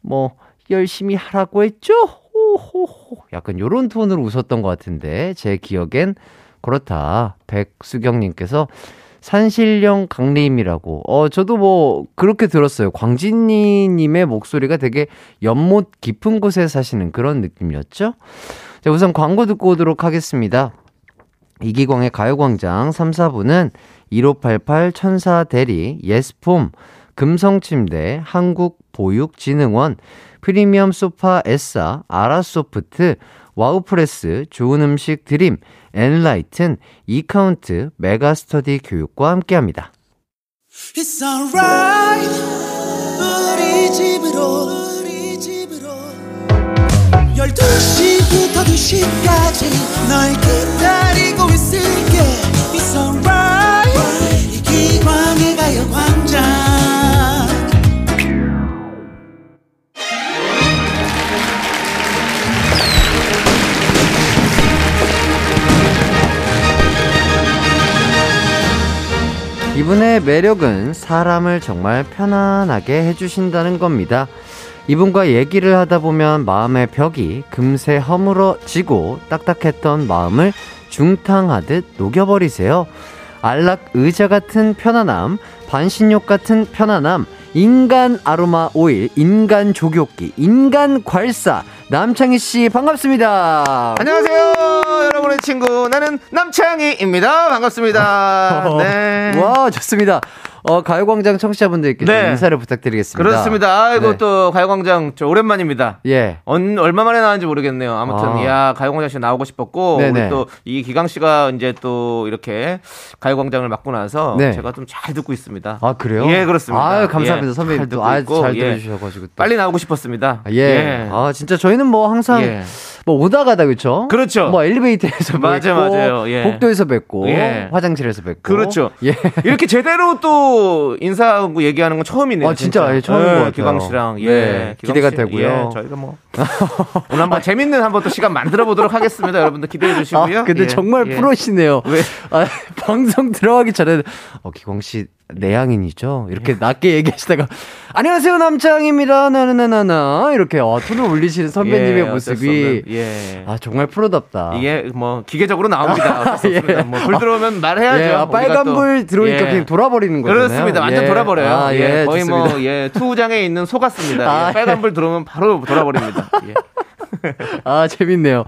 뭐, 열심히 하라고 했죠? 호호호. 약간 요런 톤으로 웃었던 것 같은데, 제 기억엔 그렇다. 백수경님께서 산신령 강림이라고. 어, 저도 뭐, 그렇게 들었어요. 광진이님의 목소리가 되게 연못 깊은 곳에 사시는 그런 느낌이었죠? 자, 우선 광고 듣고 오도록 하겠습니다. 이기광의 가요광장 3, 4부는 1588 천사 대리, 예스폼, 금성침대, 한국보육진흥원, 프리미엄 소파 에싸, 아라소프트, 와우프레스, 좋은 음식 드림, 엔라이튼, 이카운트, 메가스터디 교육과 함께합니다. 매력은 사람을 정말 편안하게 해주신다는 겁니다. 이분과 얘기를 하다 보면 마음의 벽이 금세 허물어지고 딱딱했던 마음을 중탕하듯 녹여버리세요. 안락 의자 같은 편안함, 반신욕 같은 편안함, 인간 아로마 오일, 인간 조교기, 인간 괄사, 남창희 씨 반갑습니다.
안녕하세요, 여러분의 친구 나는 남창희입니다. 반갑습니다. [laughs] 네.
와, 좋습니다. 어, 가요광장 청취자분들께 좀
네.
인사를 부탁드리겠습니다.
그렇습니다. 아이고
네.
또 가요광장 저 오랜만입니다.
예.
언, 얼마 만에 나왔는지 모르겠네요. 아무튼
아.
야 가요광장 씨 나오고 싶었고
네네.
우리 또 이 기강 씨가 이제 또 이렇게 가요광장을 맡고 나서
네.
제가 좀 잘 듣고 있습니다.
아, 그래요?
예, 그렇습니다.
아유, 감사합니다.
예,
선배님 잘또
듣고
아,
있고,
잘
예.
들어주셔가지고. 또.
빨리 나오고 싶었습니다.
아, 예. 아, 진짜 저희는 뭐 항상
예.
뭐 오다 가다 그렇죠?
그렇죠.
뭐 엘리베이터에서 뵙고
맞아, 맞아요. 예.
복도에서 뵙고
예.
화장실에서 뵙고
그렇죠.
예.
이렇게 제대로 또 인사하고 얘기하는 건 처음이네요.
아, 진짜, 예, 처음인 것 같아요.
기광 씨랑 예,
네,
기광
기대가
씨,
되고요.
예, 저희가 뭐 [laughs] 오늘 한번 재밌는 한번 또 시간 만들어 보도록 하겠습니다. 여러분들 기대해
아,
주시고요.
근데
예,
정말
예.
프로시네요.
왜?
아, [laughs] 방송 들어가기 전에 어, 기광 씨 내향인이죠? 이렇게 낮게 얘기하시다가 안녕하세요 남창입니다. 나나나나나 이렇게 어, 톤을 올리시는 선배님의
예,
모습이
예.
아 정말 프로답다.
이게 뭐 기계적으로 나옵니다. [laughs]
예.
뭐불 들어오면 말해야죠.
예, 아, 빨간
또.
불 들어오니까
예.
그냥 돌아버리는 거잖아요.
그렇습니다. 완전
예.
돌아버려요.
아,
예,
예,
거의
좋습니다.
뭐 예, 투장에 있는 소 같습니다.
아,
예, 빨간 불 들어오면 바로 돌아버립니다. 예. [laughs]
아, 재밌네요.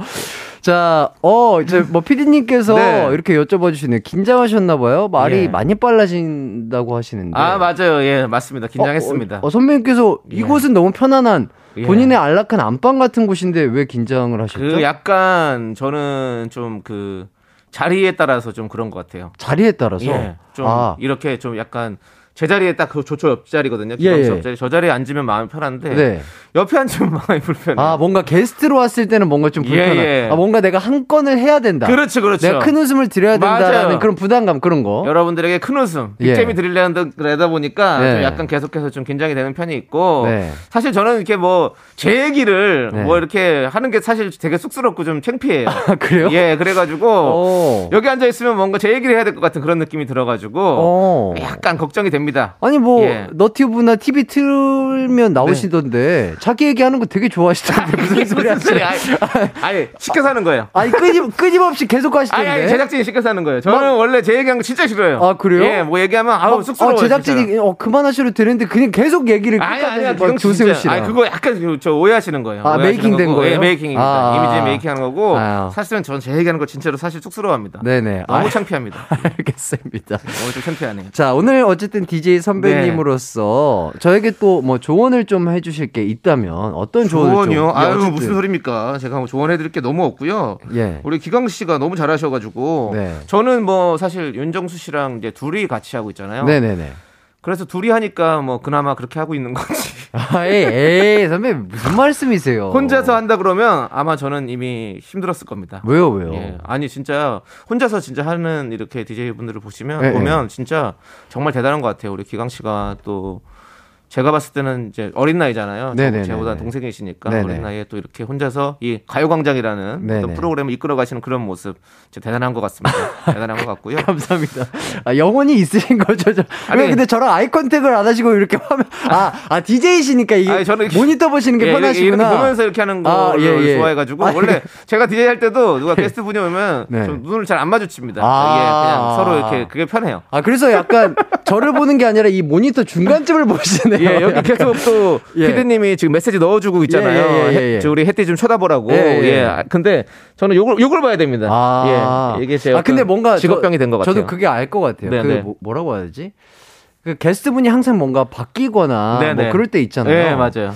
자, 어, 이제 뭐 피디님께서
네.
이렇게 여쭤봐 주시네요. 긴장하셨나봐요. 말이
예.
많이 빨라진다고 하시는데.
아 맞아요. 예 맞습니다. 긴장했습니다.
어, 어, 선배님께서 이곳은 너무 편안한
예.
본인의 안락한 안방 같은 곳인데 왜 긴장을 하셨죠?
그 약간 저는 좀 그 자리에 따라서 좀 그런 것 같아요.
자리에 따라서.
예, 좀
아,
이렇게 좀 약간 제 자리에 딱 그 조초 옆자리거든요.
예,
기광
예.
옆자리. 저 자리에 앉으면 마음이 편한데
네.
옆에 앉으면 [laughs] 많이 불편해.
아, 뭔가 게스트로 왔을 때는 뭔가 좀
예,
불편한.
예.
아, 뭔가 내가 한 건을 해야 된다.
그렇죠, 그렇죠.
내가 큰 웃음을 드려야 된다라는
맞아요.
그런 부담감 그런 거.
여러분들에게 큰 웃음,
예.
빅잼이 드리려다 보니까
네.
좀 약간 계속해서 좀 긴장이 되는 편이 있고
네.
사실 저는 이렇게 뭐 제 얘기를
네.
뭐 이렇게 하는 게 사실 되게 쑥스럽고 좀 창피해요. [laughs]
아, 그래요?
예, 그래가지고
오.
여기 앉아 있으면 뭔가 제 얘기를 해야 될 것 같은 그런 느낌이 들어가지고
어.
약간 걱정이 됩니다.
아니 뭐
예.
너튜브나 TV 틀면 나오시던데 자기 얘기하는 거 되게 좋아하시던데 무슨 소리
무슨 소리?
하시는
아니, 아니 시켜서 하는 거예요.
아니 끊임 끊임없이 계속 하시던데.
아니, 아니 제작진이 시켜서 하는 거예요. 저는 원래 제 얘기하는 거 진짜 싫어요.
아, 그래요?
예, 뭐 얘기하면 아우
막,
쑥스러워요.
어, 제작진이 어, 그만하셔도 되는데 그냥 계속 얘기를
아니
막
기광
조세호. 씨랑.
아니 그거 약간 그- 저 오해하시는 거예요.
아, 메이킹 된. 거예요?
예, 메이킹입니다.
아.
이미지 메이킹하는 거고
아.
사실은 저는 제 얘기하는 거 진짜로 사실 쑥스러워합니다.
네네.
너무
아,
창피합니다. [laughs]
알겠습니다.
너무 좀 창피하네요.
자, 오늘 어쨌든 DJ 선배님으로서 저에게 또 뭐 조언을 좀 해주실 게 있다 면 어떤 조언을? 예,
아유
어쨌든.
무슨 소리입니까? 제가 뭐 조언해드릴 게 너무 없고요.
예.
우리 기광 씨가 너무 잘하셔가지고
네.
저는 뭐 사실 윤정수 씨랑 이제 둘이 같이 하고 있잖아요.
네네네.
그래서 둘이 하니까 뭐 그나마 그렇게 하고 있는 거지. [laughs]
아, 에이, 에이, 선배 무슨 말씀이세요?
혼자서 한다 그러면 아마 저는 이미 힘들었을 겁니다.
왜요, 왜요?
예. 아니 진짜 혼자서 진짜 하는 이렇게 DJ 분들을 보시면
예,
보면 진짜 정말 대단한 것 같아요. 우리 기광 씨가 또 제가 봤을 때는 이제 어린 나이잖아요. 제보다 동생이시니까
네네.
어린 나이에 또 이렇게 혼자서 이 가요광장이라는. 어떤 프로그램을 이끌어 가시는 그런 모습 대단한 것 같습니다. [laughs] 대단한 것 같고요. [laughs]
감사합니다. 아, 영혼이 있으신 거죠? 저,
아니.
왜 근데 저랑 아이 컨택을 안 하시고 이렇게 화면, 아, 아, DJ시니까 이게
아니, 저는
모니터 보시는 게
예,
편하시구나.
이렇게 보면서 이렇게 하는 거
아,
를
예, 예.
좋아해 가지고
아니,
원래 제가 DJ 할 때도 누가 [laughs] 게스트 분이 오면
네.
좀 눈을 잘 안 마주칩니다.
아.
예, 그냥 서로 이렇게 그게 편해요.
아, 그래서 약간 저를 보는 게 아니라 이 모니터 중간쯤을 보시네요.
예, 여기 계속 또
예.
피디님이 지금 메시지 넣어주고 있잖아요.
예, 예, 예, 예.
해- 저 우리 혜띠 좀 쳐다보라고.
예,
예,
예.
아, 근데 저는 요걸 요걸 봐야 됩니다.
아,
예, 이게 제
아, 근데 뭔가 저-
직업병이 된 것 같아요.
저도 그게 알 것 같아요.
네,
그
네.
뭐, 뭐라고 해야 되지? 그 게스트분이 항상 뭔가 바뀌거나
네,
뭐
네.
그럴 때 있잖아요.
예, 맞아요.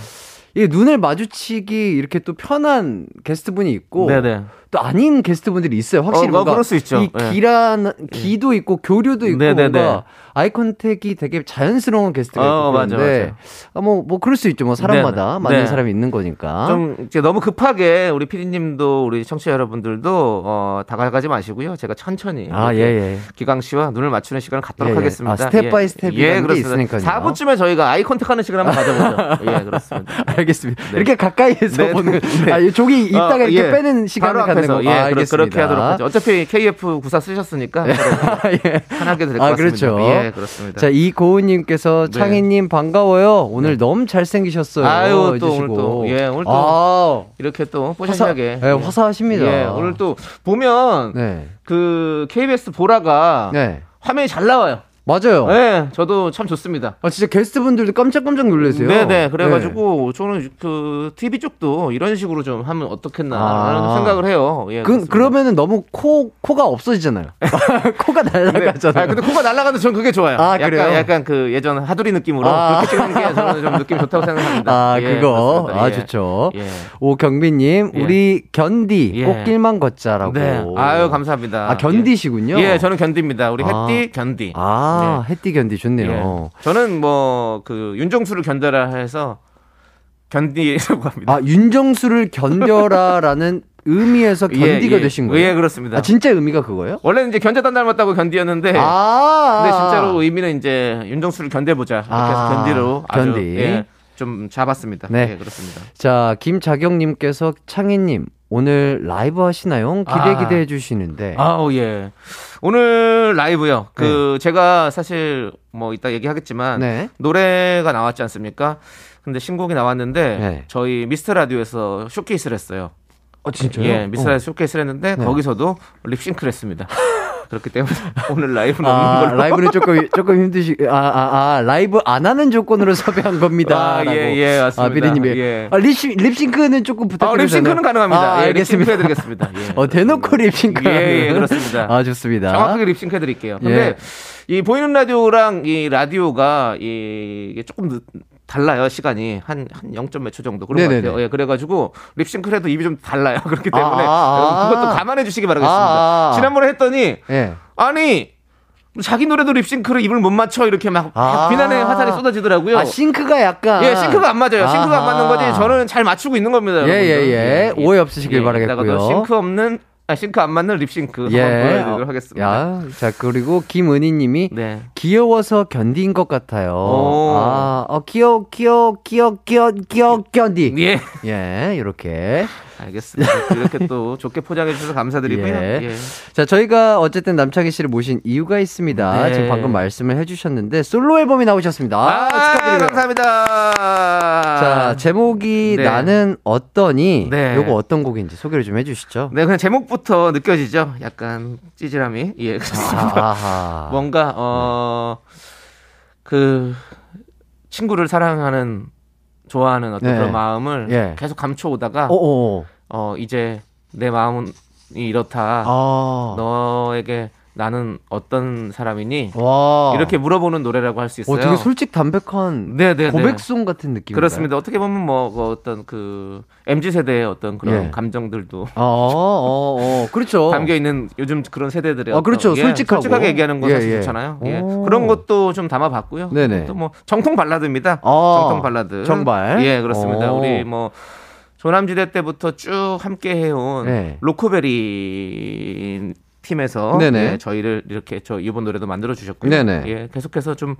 이게 눈을 마주치기 이렇게 또 편한 게스트분이 있고
네 네.
또 아닌 게스트분들이 있어요. 확실히
어, 어,
뭔가
그럴 수 있죠.
이
예.
기란 것도 있고 기류도 있고
네네네.
뭔가 eye contact이 되게 자연스러운 게스트가
어,
그런데 아, 뭐, 뭐 그럴 수 있죠. 뭐 사람마다
네네.
맞는
네.
사람이 있는 거니까.
좀 이제 너무 급하게 우리 피디님도 우리 청취자 여러분들도 어, 다가가지 마시고요. 제가 천천히
아, 예, 예.
기광 씨와 눈을 맞추는 시간을 갖도록
예, 예.
하겠습니다.
아, step by step이라는
예,
게
그렇습니다.
있으니까요.
4부쯤에 저희가 eye contact하는 시간 한번 가져보죠. [laughs] 예, 그렇습니다.
알겠습니다.
네.
이렇게 가까이에서
네,
보는
네.
아, 이 종이 이따가
어,
이렇게
예.
빼는 시간을 갖는
앞에서,
거.
예,
아,
그렇-
알겠습니다.
그렇게 하도록 하죠. 어차피 KF 구사 쓰셨으니까 [laughs]
예.
편하게 될것
아,
같습니다.
그렇죠.
예, 그렇습니다.
자, 이고은님께서
네.
창희님 반가워요. 오늘 너무 잘생기셨어요.
아유, 또
해주시고.
오늘 또, 예, 오늘 또
아,
이렇게 또
화사,
뽀샤시하게
네, 화사하십니다.
예, 오늘 또 보면
네.
그 KBS 보라가
네.
화면이 잘 나와요.
맞아요.
네, 저도 참 좋습니다.
아, 진짜 게스트분들도 깜짝깜짝 놀라세요.
네네. 그래가지고 저는 그 TV 쪽도 이런 식으로 좀 하면 어떻겠나라는
아.
생각을 해요. 예.
그. 그러면은 너무 코, 코가 없어지잖아요. [laughs] 코가
근데,
날아가잖아요.
아, 근데 코가 날아가는데 저는 그게 좋아요.
아,
약간,
그래요?
약간 그 예전 하두리 느낌으로
아.
그렇게 찍는 게 저는 좀 느낌이 좋다고 생각합니다.
아,
예,
그거.
그렇습니다.
아,
예.
좋죠.
예.
오경민님,
예.
우리 견디,
예.
꽃길만 걷자라고.
네. 아유, 감사합니다.
아, 견디시군요.
예, 예, 저는 견디입니다. 우리
아.
햇띠 견디.
아, 햇띠 견디 좋네요.
예. 저는 뭐 그 윤정수를 견뎌라 해서 견디라고 합니다.
아, 윤정수를 견뎌라라는 [laughs] 의미에서 견디가
예, 예.
되신 거예요?
예, 그렇습니다.
아, 진짜 의미가 그거예요?
원래는 이제 견제단 닮았다고 견디였는데
아,
근데 진짜로 의미는 이제 윤정수를 견뎌보자 이렇게 해서
아,
견디로 아주
견디.
예, 좀 잡았습니다.
네.
예, 그렇습니다.
자, 김자경님께서 창희님, 오늘 라이브 하시나요? 기대
아.
기대해 주시는데.
아 우 예. 오늘 라이브요. 그 제가 사실 뭐 이따 얘기하겠지만
네.
노래가 나왔지 않습니까? 근데 신곡이 나왔는데
네.
저희 미스터 라디오에서 쇼케이스를 했어요.
어, 진짜요?
예, 미스터 라디오 쇼케이스를 했는데
네.
거기서도 립싱크를 했습니다. [laughs] 그렇기 때문에 [laughs] 오늘 라이브는 없는
아,
걸로.
라이브는 조금 [laughs] 조금 힘드시 아, 아, 아, 라이브 안 하는 조건으로 섭외한 겁니다.
아, 예, 예, 맞습니다.
아, 피디님이.
예.
아, 립싱, 립싱크는 조금
아,
부탁드려요.
립싱크는 가능합니다.
아,
예,
알겠습니다.
해드리겠습니다. [laughs] 예.
어, 대놓고 립싱크.
예, 예, 그렇습니다.
아, 좋습니다.
정확하게 립싱크 해드릴게요. 근데
예.
이 보이는 라디오랑 이 라디오가 이- 이게 조금 늦- 달라요 시간이 한 한 0. 몇 초 정도 그런 것
네네네.
같아요. 예, 그래가지고 립싱크 해도 입이 좀 달라요. [laughs] 그렇기 때문에
아, 아, 아.
여러분 그것도 감안해 주시기 바라겠습니다.
아, 아.
지난번에 했더니
예.
아니 자기 노래도 립싱크를 입을 못 맞춰 이렇게 막
아.
비난의 화살이 쏟아지더라고요.
아, 싱크가 약간.
예, 싱크가 안 맞아요. 싱크가 안. 맞는 거지. 저는 잘 맞추고 있는 겁니다.
예,
여러분들.
예, 예. 오해 없으시길 바라겠고요.
이따가도 싱크 없는 아 싱크 안 맞는 립싱크
예.
한번 보여드리도록 하겠습니다.
야, 자, 그리고 김은희 님이
네.
귀여워서 견디인 것 같아요.
오.
아, 어, 귀여워, 귀여워, 귀여워, 귀여워, 귀여워, 견디.
예.
예, 이렇게.
알겠습니다. 이렇게 또 좋게 포장해 주셔서 감사드리고요.
예.
예.
자, 저희가 어쨌든 남창희 씨를 모신 이유가 있습니다.
네.
지금 방금 말씀을 해주셨는데, 솔로 앨범이 나오셨습니다. 아,
아,
축하드리고요.
감사합니다.
자, 제목이
네.
나는 어떠니?
네.
요거 어떤 곡인지 소개를 좀 해주시죠.
네, 그냥 제목부터 느껴지죠. 약간 찌질함이. 예, 그렇습니다. 뭔가 어 그 친구를 사랑하는 좋아하는 어떤
네.
그런 마음을
예.
계속 감춰오다가
어어.
어 이제 내 마음은 이렇다.
아.
너에게 나는 어떤 사람이니?
와.
이렇게 물어보는 노래라고 할 수 있어요.
어, 되게 솔직 담백한
네, 네, 네.
고백송 같은 느낌.
그렇습니다. 어떻게 보면 뭐, 그 어떤 그 MZ 세대의 어떤 그런
예.
감정들도
어, 어, 어, 그렇죠. [laughs]
담겨 있는 요즘 그런 세대들의
아, 그렇죠.
예,
솔직하고.
솔직하게 얘기하는 건
예,
사실
예.
좋잖아요. 예.
오.
그런 것도 좀 담아봤고요.
네네.
또 뭐 정통 발라드입니다.
아,
정통 발라드.
정발.
예, 그렇습니다.
오.
우리 뭐 조남지대 때부터 쭉 함께 해온
네.
로코베리 팀에서. 예, 저희를 이렇게 저 이번 노래도 만들어 주셨고요. 예, 계속해서 좀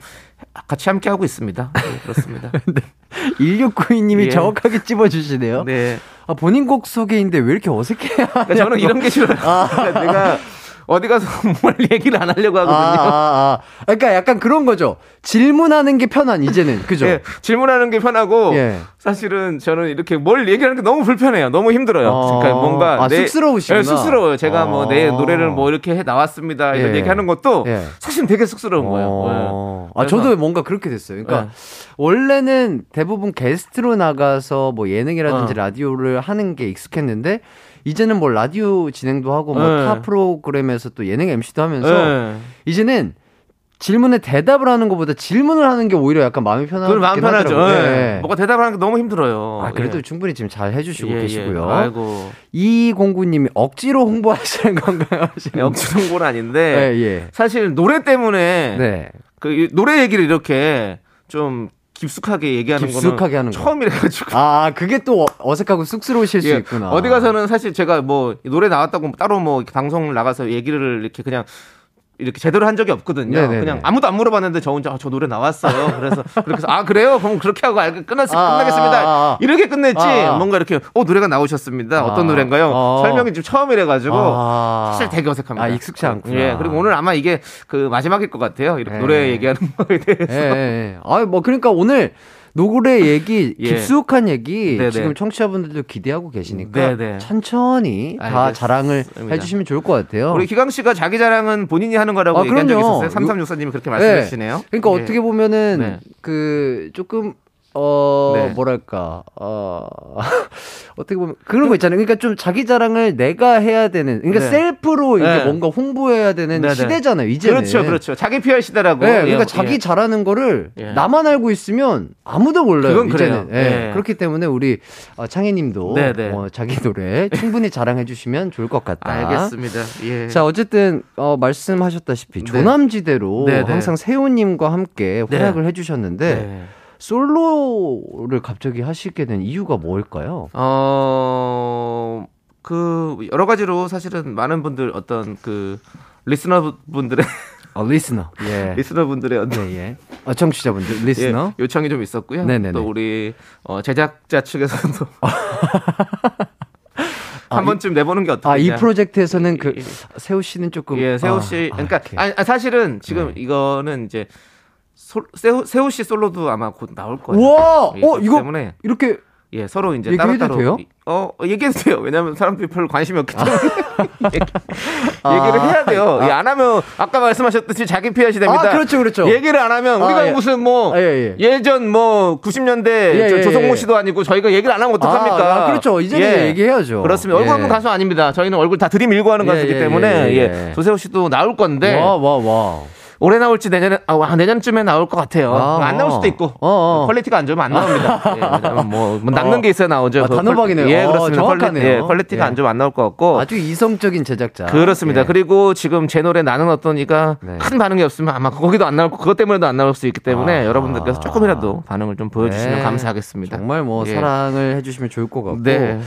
같이 함께 하고 있습니다. 예, 그렇습니다. [laughs]
1692님이
예.
정확하게 찝어 주시네요.
네.
아, 본인 곡 소개인데 왜 이렇게 어색해?
그러니까 저는 이런 게 싫어요. 그러니까 [laughs] 내가 어디 가서 [laughs] 뭘 얘기를 안 하려고
아,
하거든요.
아, 아. 그러니까 약간 그런 거죠. 질문하는 게 편한, 이제는. 그죠?
예, 질문하는 게 편하고
예.
사실은 저는 이렇게 뭘 얘기하는 게 너무 불편해요. 너무 힘들어요.
어.
그러니까 뭔가
아, 쑥스러우시구나.
예, 쑥스러워요. 제가 뭐내
어.
노래를 뭐 이렇게 해 나왔습니다. 이런
예.
얘기하는 것도
예.
사실 되게 쑥스러운 거예요.
어.
예.
아, 저도 뭔가 그렇게 됐어요. 그러니까
예.
원래는 대부분 게스트로 나가서 뭐 예능이라든지
어.
라디오를 하는 게 익숙했는데 이제는 뭐 라디오 진행도 하고 뭐
예.
타 프로그램에서 또 예능 MC도 하면서
예.
이제는 질문에 대답을 하는 것보다 질문을 하는 게 오히려 약간 마음이 편하긴
마음 편하죠. 예.
네.
뭐가 대답을 하는 게 너무 힘들어요.
아, 그래도
예.
충분히 지금 잘 해주시고
예, 예.
계시고요.
아이고.
이공구님이 억지로 홍보하시는 건가요? [laughs]
역시 홍보는 아닌데
예, 예.
사실 노래 때문에
네.
그 이- 노래 얘기를 이렇게 좀 깊숙하게 얘기하는
깊숙하게
거는. 처음이라 가지고
아, 그게 또 어- 어색하고 쑥스러우실 수
예,
있구나.
어디 가서는 사실 제가 뭐 노래 나왔다고 따로 뭐 방송을 나가서 얘기를 이렇게 그냥 이렇게 제대로 한 적이 없거든요.
네네네.
그냥 아무도 안 물어봤는데 저 혼자 아, 저 노래 나왔어요. 그래서 [laughs] 그렇게 해서 아 그래요? 그럼 그렇게 하고 알 끝났
아,
끝나겠습니다.
아, 아.
이렇게 끝냈지.
아, 아.
뭔가 이렇게 어 노래가 나오셨습니다. 어떤
아,
노래인가요?
아.
설명이 좀 처음이래 가지고
아.
사실 되게 어색합니다.
아, 익숙치 않구나.
예. 그리고 오늘 아마 이게 그 마지막일 것 같아요. 이렇게
예.
노래 얘기하는 [laughs] 거에 대해서.
예, 예, 예. 아, 뭐 그러니까 오늘 노래 얘기, [laughs]
예.
깊숙한 얘기
네네.
지금 청취자분들도 기대하고 계시니까
네네.
천천히 다
알겠습니다.
자랑을 해주시면 좋을 것 같아요.
우리 기강 씨가 자기 자랑은 본인이 하는 거라고
아,
얘기한
그럼요.
있었어요. 3364님이 그렇게 말씀해
네.
주시네요.
그러니까
예.
어떻게 보면은
네.
그 조금 어
네.
뭐랄까 어 [laughs] 어떻게 보면 그런 거 있잖아요. 그러니까 좀 자기 자랑을 내가 해야 되는 그러니까
네.
셀프로 이게
네.
뭔가 홍보해야 되는
네네.
시대잖아요. 이제는
그렇죠, 그렇죠. 자기 PR 시대라고.
네, 그러니까
예,
자기
예.
잘하는 거를
예.
나만 알고 있으면 아무도 몰라요.
그건
이제는. 예.
예.
그렇기 때문에 우리 어, 창희 님도
네네.
어, 자기 노래 충분히 자랑해 주시면 좋을 것 같다.
알겠습니다. 예.
자 어쨌든 어, 말씀하셨다시피
네.
조남지대로
네네.
항상 세호 님과 함께
네.
활약을 해 주셨는데
네.
솔로를 갑자기 하시게 된 이유가 뭘까요?
어, 그, 여러 가지로 사실은 많은 분들 어떤 그, listener 분들의,
아 listener. [laughs] 예.
listener 분들의 어떤
네, 예. 아, 청취자분들 listener.
예, 요청이 좀 있었고요.
네네네.
또 우리 어, 제작자 측에서도 [laughs] 한 번쯤 내보는 게 어떠냐.
아이 프로젝트에서는 그
예, 예.
세호 씨는 조금
예, 세호
아,
씨.
아,
그러니까 아, 사실은 지금
네.
이거는 이제 솔, 세호, 세호 씨 솔로도 아마 곧 나올 거예요.
우와,
예,
어 이거
때문에
이렇게
예, 서로 이제
얘기해도
따로 따로
돼요?
어, 어, 얘기해도 돼요. 왜냐면 사람들이 별로 관심이 없기 때문에 [laughs] 얘기,
아.
얘기를 해야 돼요. 예, 안 하면 아까 말씀하셨듯이 자기 피하 시대입니다.
아 그렇죠 그렇죠.
얘기를 안 하면
아,
우리가
예.
무슨 뭐
아, 예, 예.
예전 뭐 90년대
예,
저
예,
조성모
예.
씨도 아니고 저희가 얘기를 안 하면 어떡합니까?
아, 아, 그렇죠. 이제는
예.
얘기해야죠.
그렇습니다. 얼굴
예.
없는 가수 아닙니다. 저희는 얼굴 다 들이밀고 하는
예,
가수이기
예,
때문에
예.
조세호 씨도 나올 건데
와 와 와.
올해 나올지 내년에 아, 와, 내년쯤에 나올 것 같아요.
아,
안 나올 수도 있고
어, 어.
퀄리티가 안 좋으면 안 나옵니다. [laughs] 예, 뭐, 뭐 남는
어.
게 있어야 나오죠.
아,
그
단호박이네요.
퀄- 예,
어,
그렇습니다.
정확하네요.
퀄리, 예, 퀄리티가
예.
안 좋으면 안 나올 것 같고
아주 이성적인 제작자.
그렇습니다.
예.
그리고 지금 제 노래 나는 어떠니가
네.
큰 반응이 없으면 아마 거기도 안 나올 거 그것 때문에도 안 나올 수 있기 때문에
아.
여러분들께서 조금이라도 반응을 좀 보여주시면
네.
감사하겠습니다.
정말 뭐
예.
사랑을 해주시면 좋을 것 같고.
네.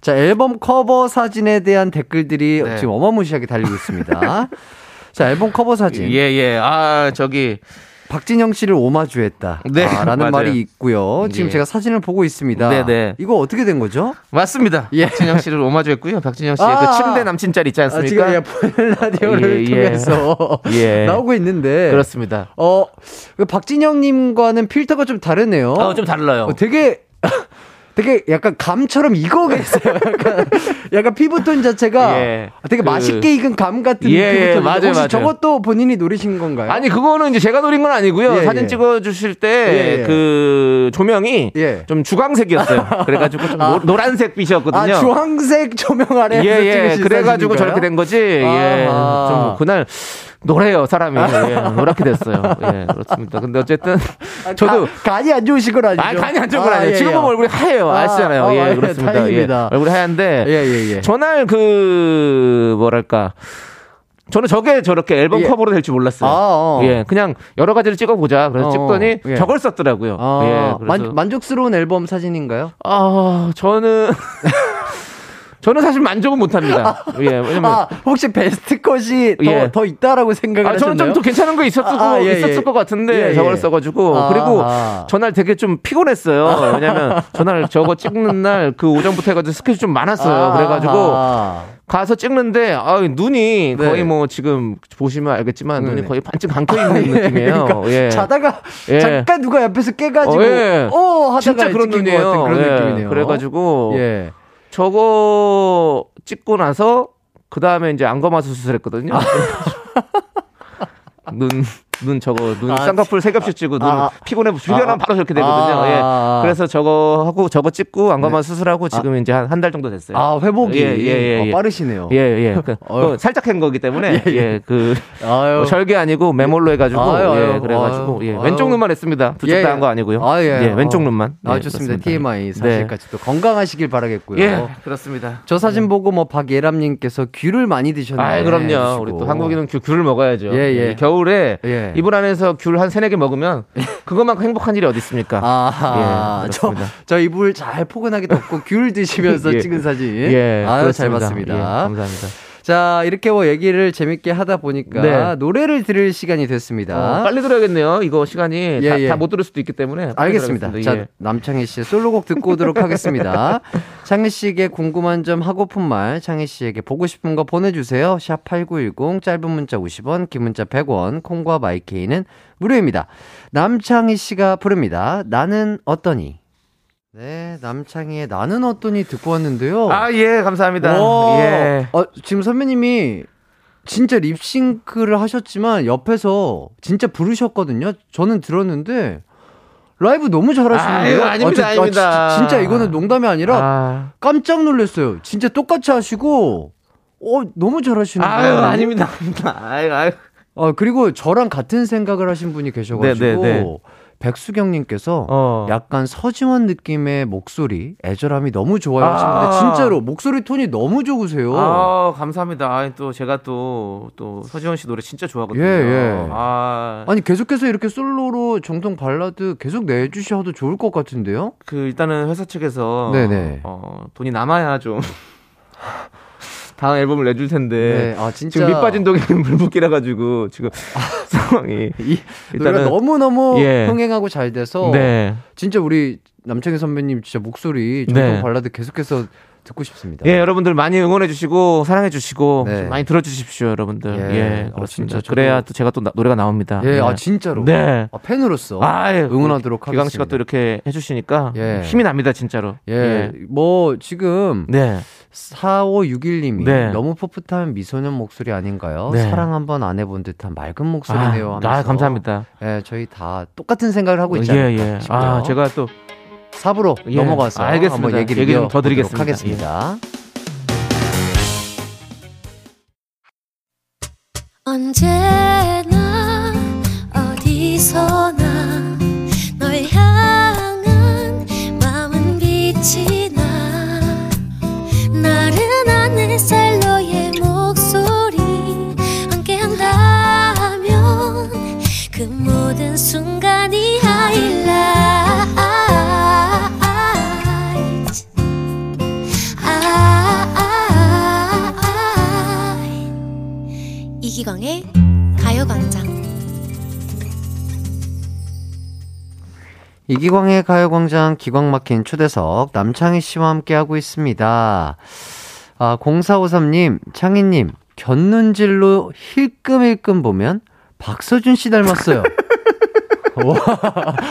자 앨범 커버 사진에 대한 댓글들이
네.
지금 어마무시하게 달리고 있습니다. [laughs] 자 앨범 커버 사진.
예, 예. 아, 저기
박진영 씨를 오마주했다.
네,
아, 라는
맞아요.
말이 있고요. 지금
예.
제가 사진을 보고 있습니다.
네, 네.
이거 어떻게 된 거죠?
맞습니다.
예.
박진영 씨를 오마주 했고요. 박진영 씨의
아.
그 침대 남친 짤 있지
아,
않습니까?
지금 예, 라디오를
예, 예.
통해서
예. [laughs]
나오고 있는데.
그렇습니다.
어, 그 박진영 님과는 필터가 좀 다르네요.
어, 좀 달라요.
어, 되게 되게 약간 감처럼 익어 계세요. [laughs] 약간 약간 피부톤 자체가
예.
되게
그-
맛있게 익은 감 같은
예, 예,
피부톤.
맞아요,
혹시
맞아요.
저것도 본인이 노리신 건가요?
아니 그거는 이제 제가 노린 건 아니고요.
예,
사진
예.
찍어 주실 때
예, 예.
그 조명이
예.
좀 주광색이었어요. 그래가지고 좀 노, 노란색 빛이었거든요.
아, 주황색 조명 아래에서
예, 예. 그래가지고
사진인가요?
저렇게 된 거지. 예.
아하.
좀 그날 노래요, 사람이. 예. 노랗게 됐어요. 예, 그렇습니다. 근데 어쨌든
아,
저도
가, 간이 안 좋으신 건 아니죠?
아, 간이 안 좋은 건 아니에요.
예,
지금
예.
보면 얼굴이 하얘요.
아,
아시잖아요.
아,
예,
예,
그렇습니다.
다행입니다.
예, 얼굴이 하얀데
예, 예, 예.
전날 그 뭐랄까 저는 저게 저렇게 앨범
예.
커버로 될 줄 몰랐어요.
아, 어.
예, 그냥 여러 가지를 찍어보자. 그래서
어,
찍더니
예.
저걸 썼더라고요.
아,
예,
만, 만족스러운 앨범 사진인가요?
아 저는 [laughs] 저는 사실 만족은 못합니다. 예, 왜냐면
아, 혹시 베스트 컷이 더,
예.
더 있다라고 생각을
아, 저는? 좀 더 괜찮은 거 있었을,
아, 아, 예,
있었을
예.
것 같은데
예, 예.
저걸 써가지고
아,
그리고
아.
전날 되게 좀 피곤했어요. 왜냐면 전날 저거 찍는 날 그 오전부터 해가지고 스케줄 좀 많았어요.
아,
그래가지고
아.
가서 찍는데 아, 눈이
네.
거의 뭐 지금 보시면 알겠지만
네,
눈이
네.
거의 반쯤 감겨 있는
아, [laughs] 예,
느낌이에요.
그러니까
예.
자다가
예.
잠깐 누가 옆에서 깨가지고
어, 예.
어 하다가
진짜 그런 눈이에요.
그런
예.
느낌이네요.
그래가지고
예.
저거 찍고 나서 그 다음에 이제 안검하수 수술했거든요. [laughs] 눈, 눈 저거, 눈
아,
쌍꺼풀 세 겹씩 찍고 눈
아,
피곤해, 피곤하면
아,
바로 저렇게 되거든요.
아,
예.
아.
그래서 저거 하고 저거 찍고 안검하수 수술하고 지금 이제 한 한 달 정도 됐어요.
아 회복이
예, 예, 예, 예.
어, 빠르시네요.
예, 예. 그. 그 살짝 한 거기 때문에, 예, 그,
아유.
뭐 절개 아니고 메몰로 해가지고,
아유, 아유,
예, 그래가지고,
아유,
예. 왼쪽 눈만 했습니다. 두쪽
예,
다
예.
한거 아니고요.
아, 예.
왼쪽
어.
눈만.
아
예,
좋습니다. TMI
네.
사실까지 또 건강하시길 바라겠고요.
예, 그렇습니다.
저 사진 보고 뭐 박예람님께서 귤을 많이 드셨나요?
아, 그럼요. 우리 또 한국인은 귤, 귤을 먹어야죠.
예, 예.
이 겨울에
예.
이불 안에서 귤 한 세네 개 먹으면 [laughs] 그것만큼 행복한 일이 어디 있습니까?
아하,
예,
저. 저 이불 잘 포근하게 덮고 귤 드시면서 [laughs]
예.
찍은 사진.
예,
아유, 잘
그렇습니다.
봤습니다.
예, 감사합니다.
자, 이렇게 뭐 얘기를 재밌게 하다 보니까
네.
노래를 들을 시간이 됐습니다.
어, 빨리 들어야겠네요. 이거 시간이
예,
다
예.
못 들을 수도 있기 때문에.
알겠습니다.
들어가겠습니다.
자,
예.
남창희 씨의 솔로곡 듣고 오도록 하겠습니다. [laughs] 창희 씨에게 궁금한 점, 하고픈 말, 창희 씨에게 보고 싶은 거 보내주세요. 샵 8910, 짧은 문자 50원, 긴 문자 100원, 콩과 마이케이는 무료입니다. 남창희 씨가 부릅니다. 나는 어떠니? 네, 남창희의 나는 어떠니 듣고 왔는데요.
아, 예, 감사합니다.
와,
예.
어, 지금 선배님이 진짜 립싱크를 하셨지만 옆에서 진짜 부르셨거든요. 저는 들었는데 라이브 너무 잘하시는데요.
아유, 아닙니다,
저-
아닙니다.
지- 진짜 이거는 농담이 아니라
아,
깜짝 놀랐어요. 진짜 똑같이 하시고 어 너무 잘하시는
아유,
거예요.
아닙니다. 아닙니다. 아유, 아유.
어 그리고 저랑 같은 생각을 하신 분이 계셔 가지고
네, 네, 네.
백수경님께서
어.
약간 서지원 느낌의 목소리 애절함이 너무 좋아요
아.
하시는데 진짜로 목소리 톤이 너무 좋으세요.
아, 감사합니다. 아, 또 제가 또, 또 서지원 씨 노래 진짜 좋아하거든요.
예, 예.
아,
아니 계속해서 이렇게 솔로로 정통 발라드 계속 내주셔도 좋을 것 같은데요?
그 일단은 회사 측에서
네네.
어, 돈이 남아야 좀 [laughs] 다음 앨범을 내줄 텐데
네, 아 진짜
지금 밑 빠진 독에 [laughs] 물붓기라 가지고 지금 [laughs] 상황이 [laughs]
이
일단은
너무 너무
예.
흥행하고 잘 돼서
네.
진짜 우리 남창희 선배님 진짜 목소리 정통
네.
발라드 계속해서 듣고 싶습니다.
예, 여러분들 많이 응원해 주시고 사랑해 주시고
네.
좀 많이 들어 주십시오, 여러분들.
예.
예,
어,
그렇습니다.
진짜 저도-
그래야 또 제가 또 나- 노래가 나옵니다.
예,
네.
아 진짜로.
네.
아, 팬으로서
아, 예.
응원하도록
기광 씨가
하겠습니다.
또 이렇게 해 주시니까
예.
힘이 납니다, 진짜로.
예, 뭐 지금
네.
4561님이
네.
너무 풋풋한 미소년 목소리 아닌가요?
네.
사랑 한번 안 해본 듯한 맑은 목소리네요.
아. 아, 감사합니다.
예, 저희 다 똑같은 생각을 하고
예,
있잖아요.
예. 아, 제가 또
4부로
예,
넘어가서
알겠습니다.
한번 얘기를
얘기 좀
이어보도록
더 드리겠습니다.
하겠습니다.
언제나 어디서나 모든 순간이 하이라이트 이기광의 가요광장
이기광의 가요광장 기광 막힌 초대석 남창희 씨와 함께하고 있습니다. 아, 0453님, 창희님, 곁눈질로 힐끔힐끔 보면 박서준 씨 닮았어요. [laughs] 와,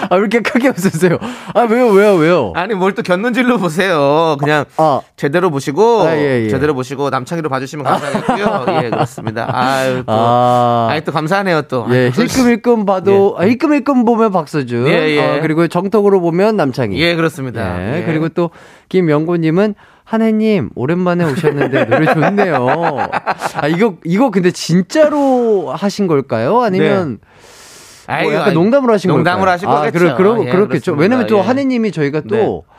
아, 왜 이렇게 크게 웃으세요? 아, 왜요, 왜요, 왜요?
아니 뭘또 곁눈질로 보세요. 그냥
아,
제대로 보시고
아, 예, 예.
제대로 보시고 남창희로 봐주시면 감사하겠고요. 예 그렇습니다. 아유 또
아.
아이 또 감사하네요 또.
예,
아이, 또
힐끔 힐끔 봐도, 아, 힐끔힐끔 보면 박서준.
예, 예.
어, 그리고 정톡으로 보면 남창희.
예 그렇습니다.
예,
예.
그리고 또 김명구님은 한혜님 오랜만에 오셨는데 노래 좋네요. 아 이거 이거 근데 진짜로 하신 걸까요? 아니면
아이고,
뭐 약간
아이고,
농담으로 하신 걸까요?
농담으로 하신
아,
거겠죠.
그러, 그러,
예,
그렇겠죠.
그렇습니다.
왜냐면 또
예.
한혜님이 저희가 또
네.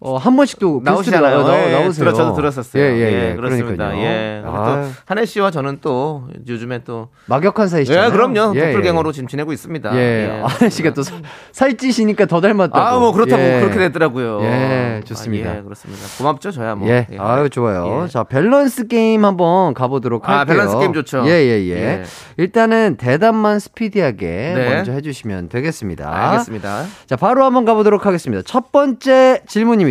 어, 한 번씩 또
나오시잖아요.
나오,
예,
나오세요.
들어, 저도 들었었어요.
예, 예, 예.
그렇습니다.
그러니까요.
예.
아,
또 한혜 씨와 저는 또 요즘에 또
막역한 사이시잖아요.
예, 그럼요.
예,
도플갱어로 지금 지내고 있습니다.
예. 한혜 씨가 또 살- 살찌시니까 더 닮았다고.
아, 뭐 그렇다고
예.
그렇게 됐더라고요.
예, 좋습니다.
아, 예, 그렇습니다. 고맙죠, 저야 뭐.
예. 아유, 좋아요.
예.
자, 밸런스 게임 한번 가 보도록
아,
할게요.
밸런스 게임 좋죠.
예, 예, 예.
예.
일단은 대답만 스피디하게
네.
먼저 해 주시면 되겠습니다.
알겠습니다.
자, 바로 한번 가 보도록 하겠습니다. 첫 번째 질문입니다.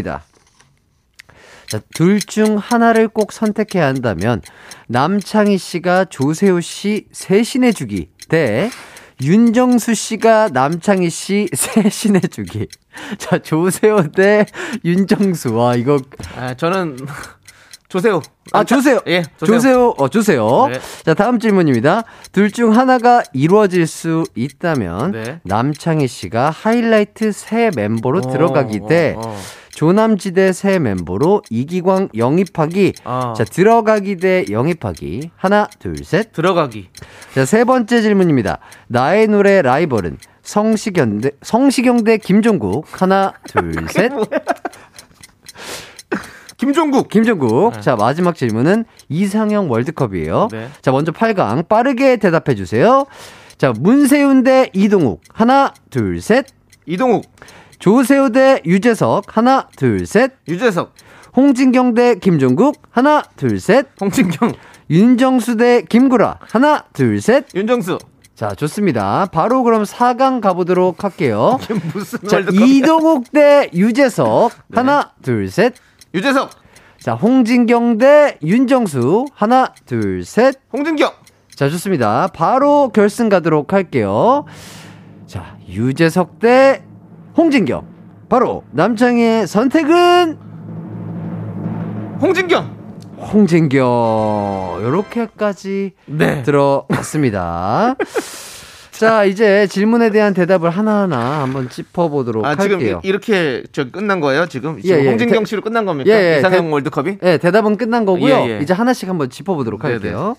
자, 둘 중 하나를 꼭 선택해야 한다면 남창희 씨가 조세호 씨 세신해 주기 대 윤정수 씨가 남창희 씨 [laughs] 세신해 주기. 자, 조세호 대 윤정수. 와, 이거
아, 저는 조세호.
아, 조세요.
예,
조세요.
조세호.
어, 조세요.
네.
자, 다음 질문입니다. 둘 중 하나가 이루어질 수 있다면
네.
남창희 씨가 하이라이트 새 멤버로
어,
들어가기 대
어, 어.
조남지대 새 멤버로 이기광 영입하기.
어.
자, 들어가기 대 영입하기. 하나, 둘, 셋.
들어가기.
자, 세 번째 질문입니다. 나의 노래 라이벌은 성시경 대, 성시경 대 김종국. 하나, 둘, 셋.
김종국.
김종국. 자, 마지막 질문은 이상형 월드컵이에요.
네.
자, 먼저 8강 빠르게 대답해 주세요. 자, 문세윤 대 이동욱. 하나, 둘, 셋.
이동욱.
조세호 대 유재석. 하나, 둘, 셋.
유재석.
홍진경 대 김종국. 하나, 둘, 셋.
홍진경.
윤정수 대 김구라. 하나, 둘, 셋.
윤정수.
자, 좋습니다. 바로 그럼 4강 가보도록 할게요. [laughs]
무슨
자?
네.
이동욱 대 유재석. 하나, 둘, 셋.
유재석.
자, 홍진경 대 윤정수. 하나, 둘, 셋.
홍진경.
자, 좋습니다. 바로 결승 가도록 할게요. 자, 유재석 대 홍진경. 바로 남창의 선택은
홍진경.
홍진경. 요렇게까지
네.
들어갔습니다. [laughs] 자, 이제 질문에 대한 대답을 하나하나 한번 짚어보도록
아, 지금
할게요.
이- 이렇게 저 끝난 거예요, 지금? 지금
예, 예.
홍진경
대-
씨로 끝난 겁니까?
예, 예.
이상형
대-
월드컵이?
네, 대답은 끝난 거고요.
예, 예.
이제 하나씩 한번 짚어보도록
네네.
할게요.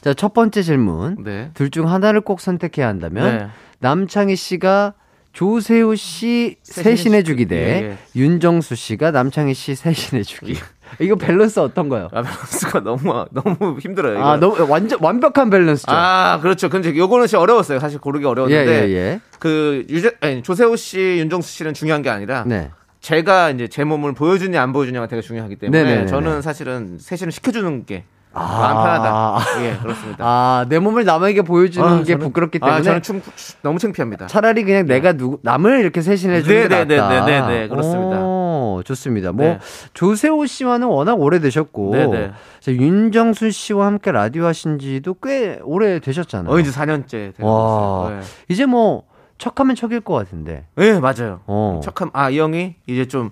자, 첫 번째 질문.
네.
둘중 하나를 꼭 선택해야 한다면
네.
남창희 씨가 조세호 씨 세신해 주기 대
예, 예.
윤정수 씨가 남창희 씨 세신해 주기. [laughs] 이거 밸런스 어떤가요?
아, 밸런스가 너무 너무 힘들어요. 이거.
아, 너무 완전 완벽한 밸런스죠.
아, 그렇죠. 근데 요거는 진짜 어려웠어요. 사실 고르기
예,
어려웠는데
예, 예.
그 유재 아니 조세호 씨, 윤정수 씨는 중요한 게 아니라
네.
제가 이제 제 몸을 보여주냐 안 보여주냐가 되게 중요하기 때문에
네네네네.
저는 사실은 세신을 시켜주는 게
아.
마음 편하다. 예, 그렇습니다.
아, 내 몸을 남에게 보여주는
아,
게
저는-
부끄럽기
아,
때문에
저는 충, 너무 창피합니다.
차라리 그냥 내가 누구 남을 이렇게 세신해 주는 게
네, 네,
낫다.
네, 네, 네, 그렇습니다.
오, 좋습니다. 뭐
네.
조세호 씨와는 워낙 오래되셨고
네, 네.
자, 윤정수 씨와 함께 라디오 하신 지도 꽤 오래 되셨잖아요.
어, 이제 4년째 되는
와.
거예요.
이제 뭐 척하면 척일 것 같은데.
예, 네, 맞아요.
어.
척함 아, 이 형이 이제 좀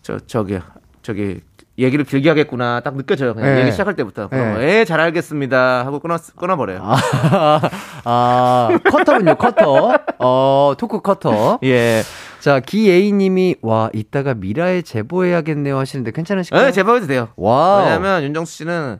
저 저기 저기 얘기를 길게 하겠구나 딱 느껴져요. 그냥
네.
얘기 시작할 때부터. 그럼
네.
예, 잘 알겠습니다 하고 끊어 끊어 버려요.
아, [laughs] 아, 커터군요, 커터. 어, 토크 커터.
예.
자, 기예이님이 와 이따가 미라에 제보해야겠네요 하시는데 괜찮으실까요?
예, 제보해도 돼요.
와.
왜냐면 윤정수 씨는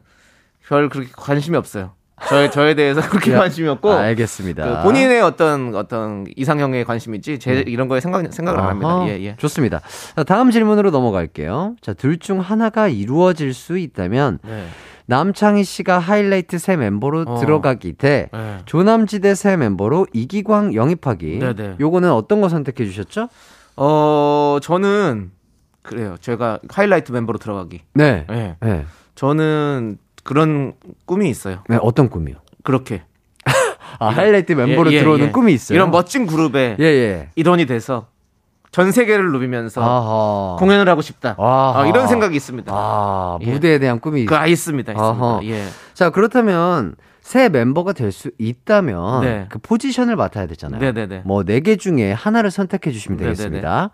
별 그렇게 관심이 없어요. 저에 저에 대해서 [laughs] 그렇게
야,
관심이 없고
알겠습니다.
그 본인의 어떤 어떤 이상형에 관심이지 제 이런 거에 생각 생각을 안 합니다. 예, 예.
좋습니다. 자, 다음 질문으로 넘어갈게요. 자, 둘 중 하나가 이루어질 수 있다면
네.
남창희 씨가 하이라이트 새 멤버로
어.
들어가기 대
네.
조남지대 새 멤버로 이기광 영입하기.
네 네.
요거는 어떤 거 선택해 주셨죠?
어, 저는 그래요. 제가 하이라이트 멤버로 들어가기.
네.
예.
네.
저는 그런 꿈이 있어요.
네, 어떤 꿈이요?
그렇게 [laughs]
아, 하이라이트 멤버로
예, 예,
들어오는
예.
꿈이 있어요.
이런 멋진 그룹의
예, 예.
일원이 돼서 전 세계를 누비면서
아하.
공연을 하고 싶다. 어, 이런 생각이 있습니다.
아,
예.
무대에 대한 꿈이
그 아, 있습니다. 있습니다. 예.
자, 그렇다면 새 멤버가 될 수 있다면
네.
그 포지션을 맡아야 되잖아요.
네네네.
뭐네개 중에 하나를 선택해 주시면
네네네.
되겠습니다.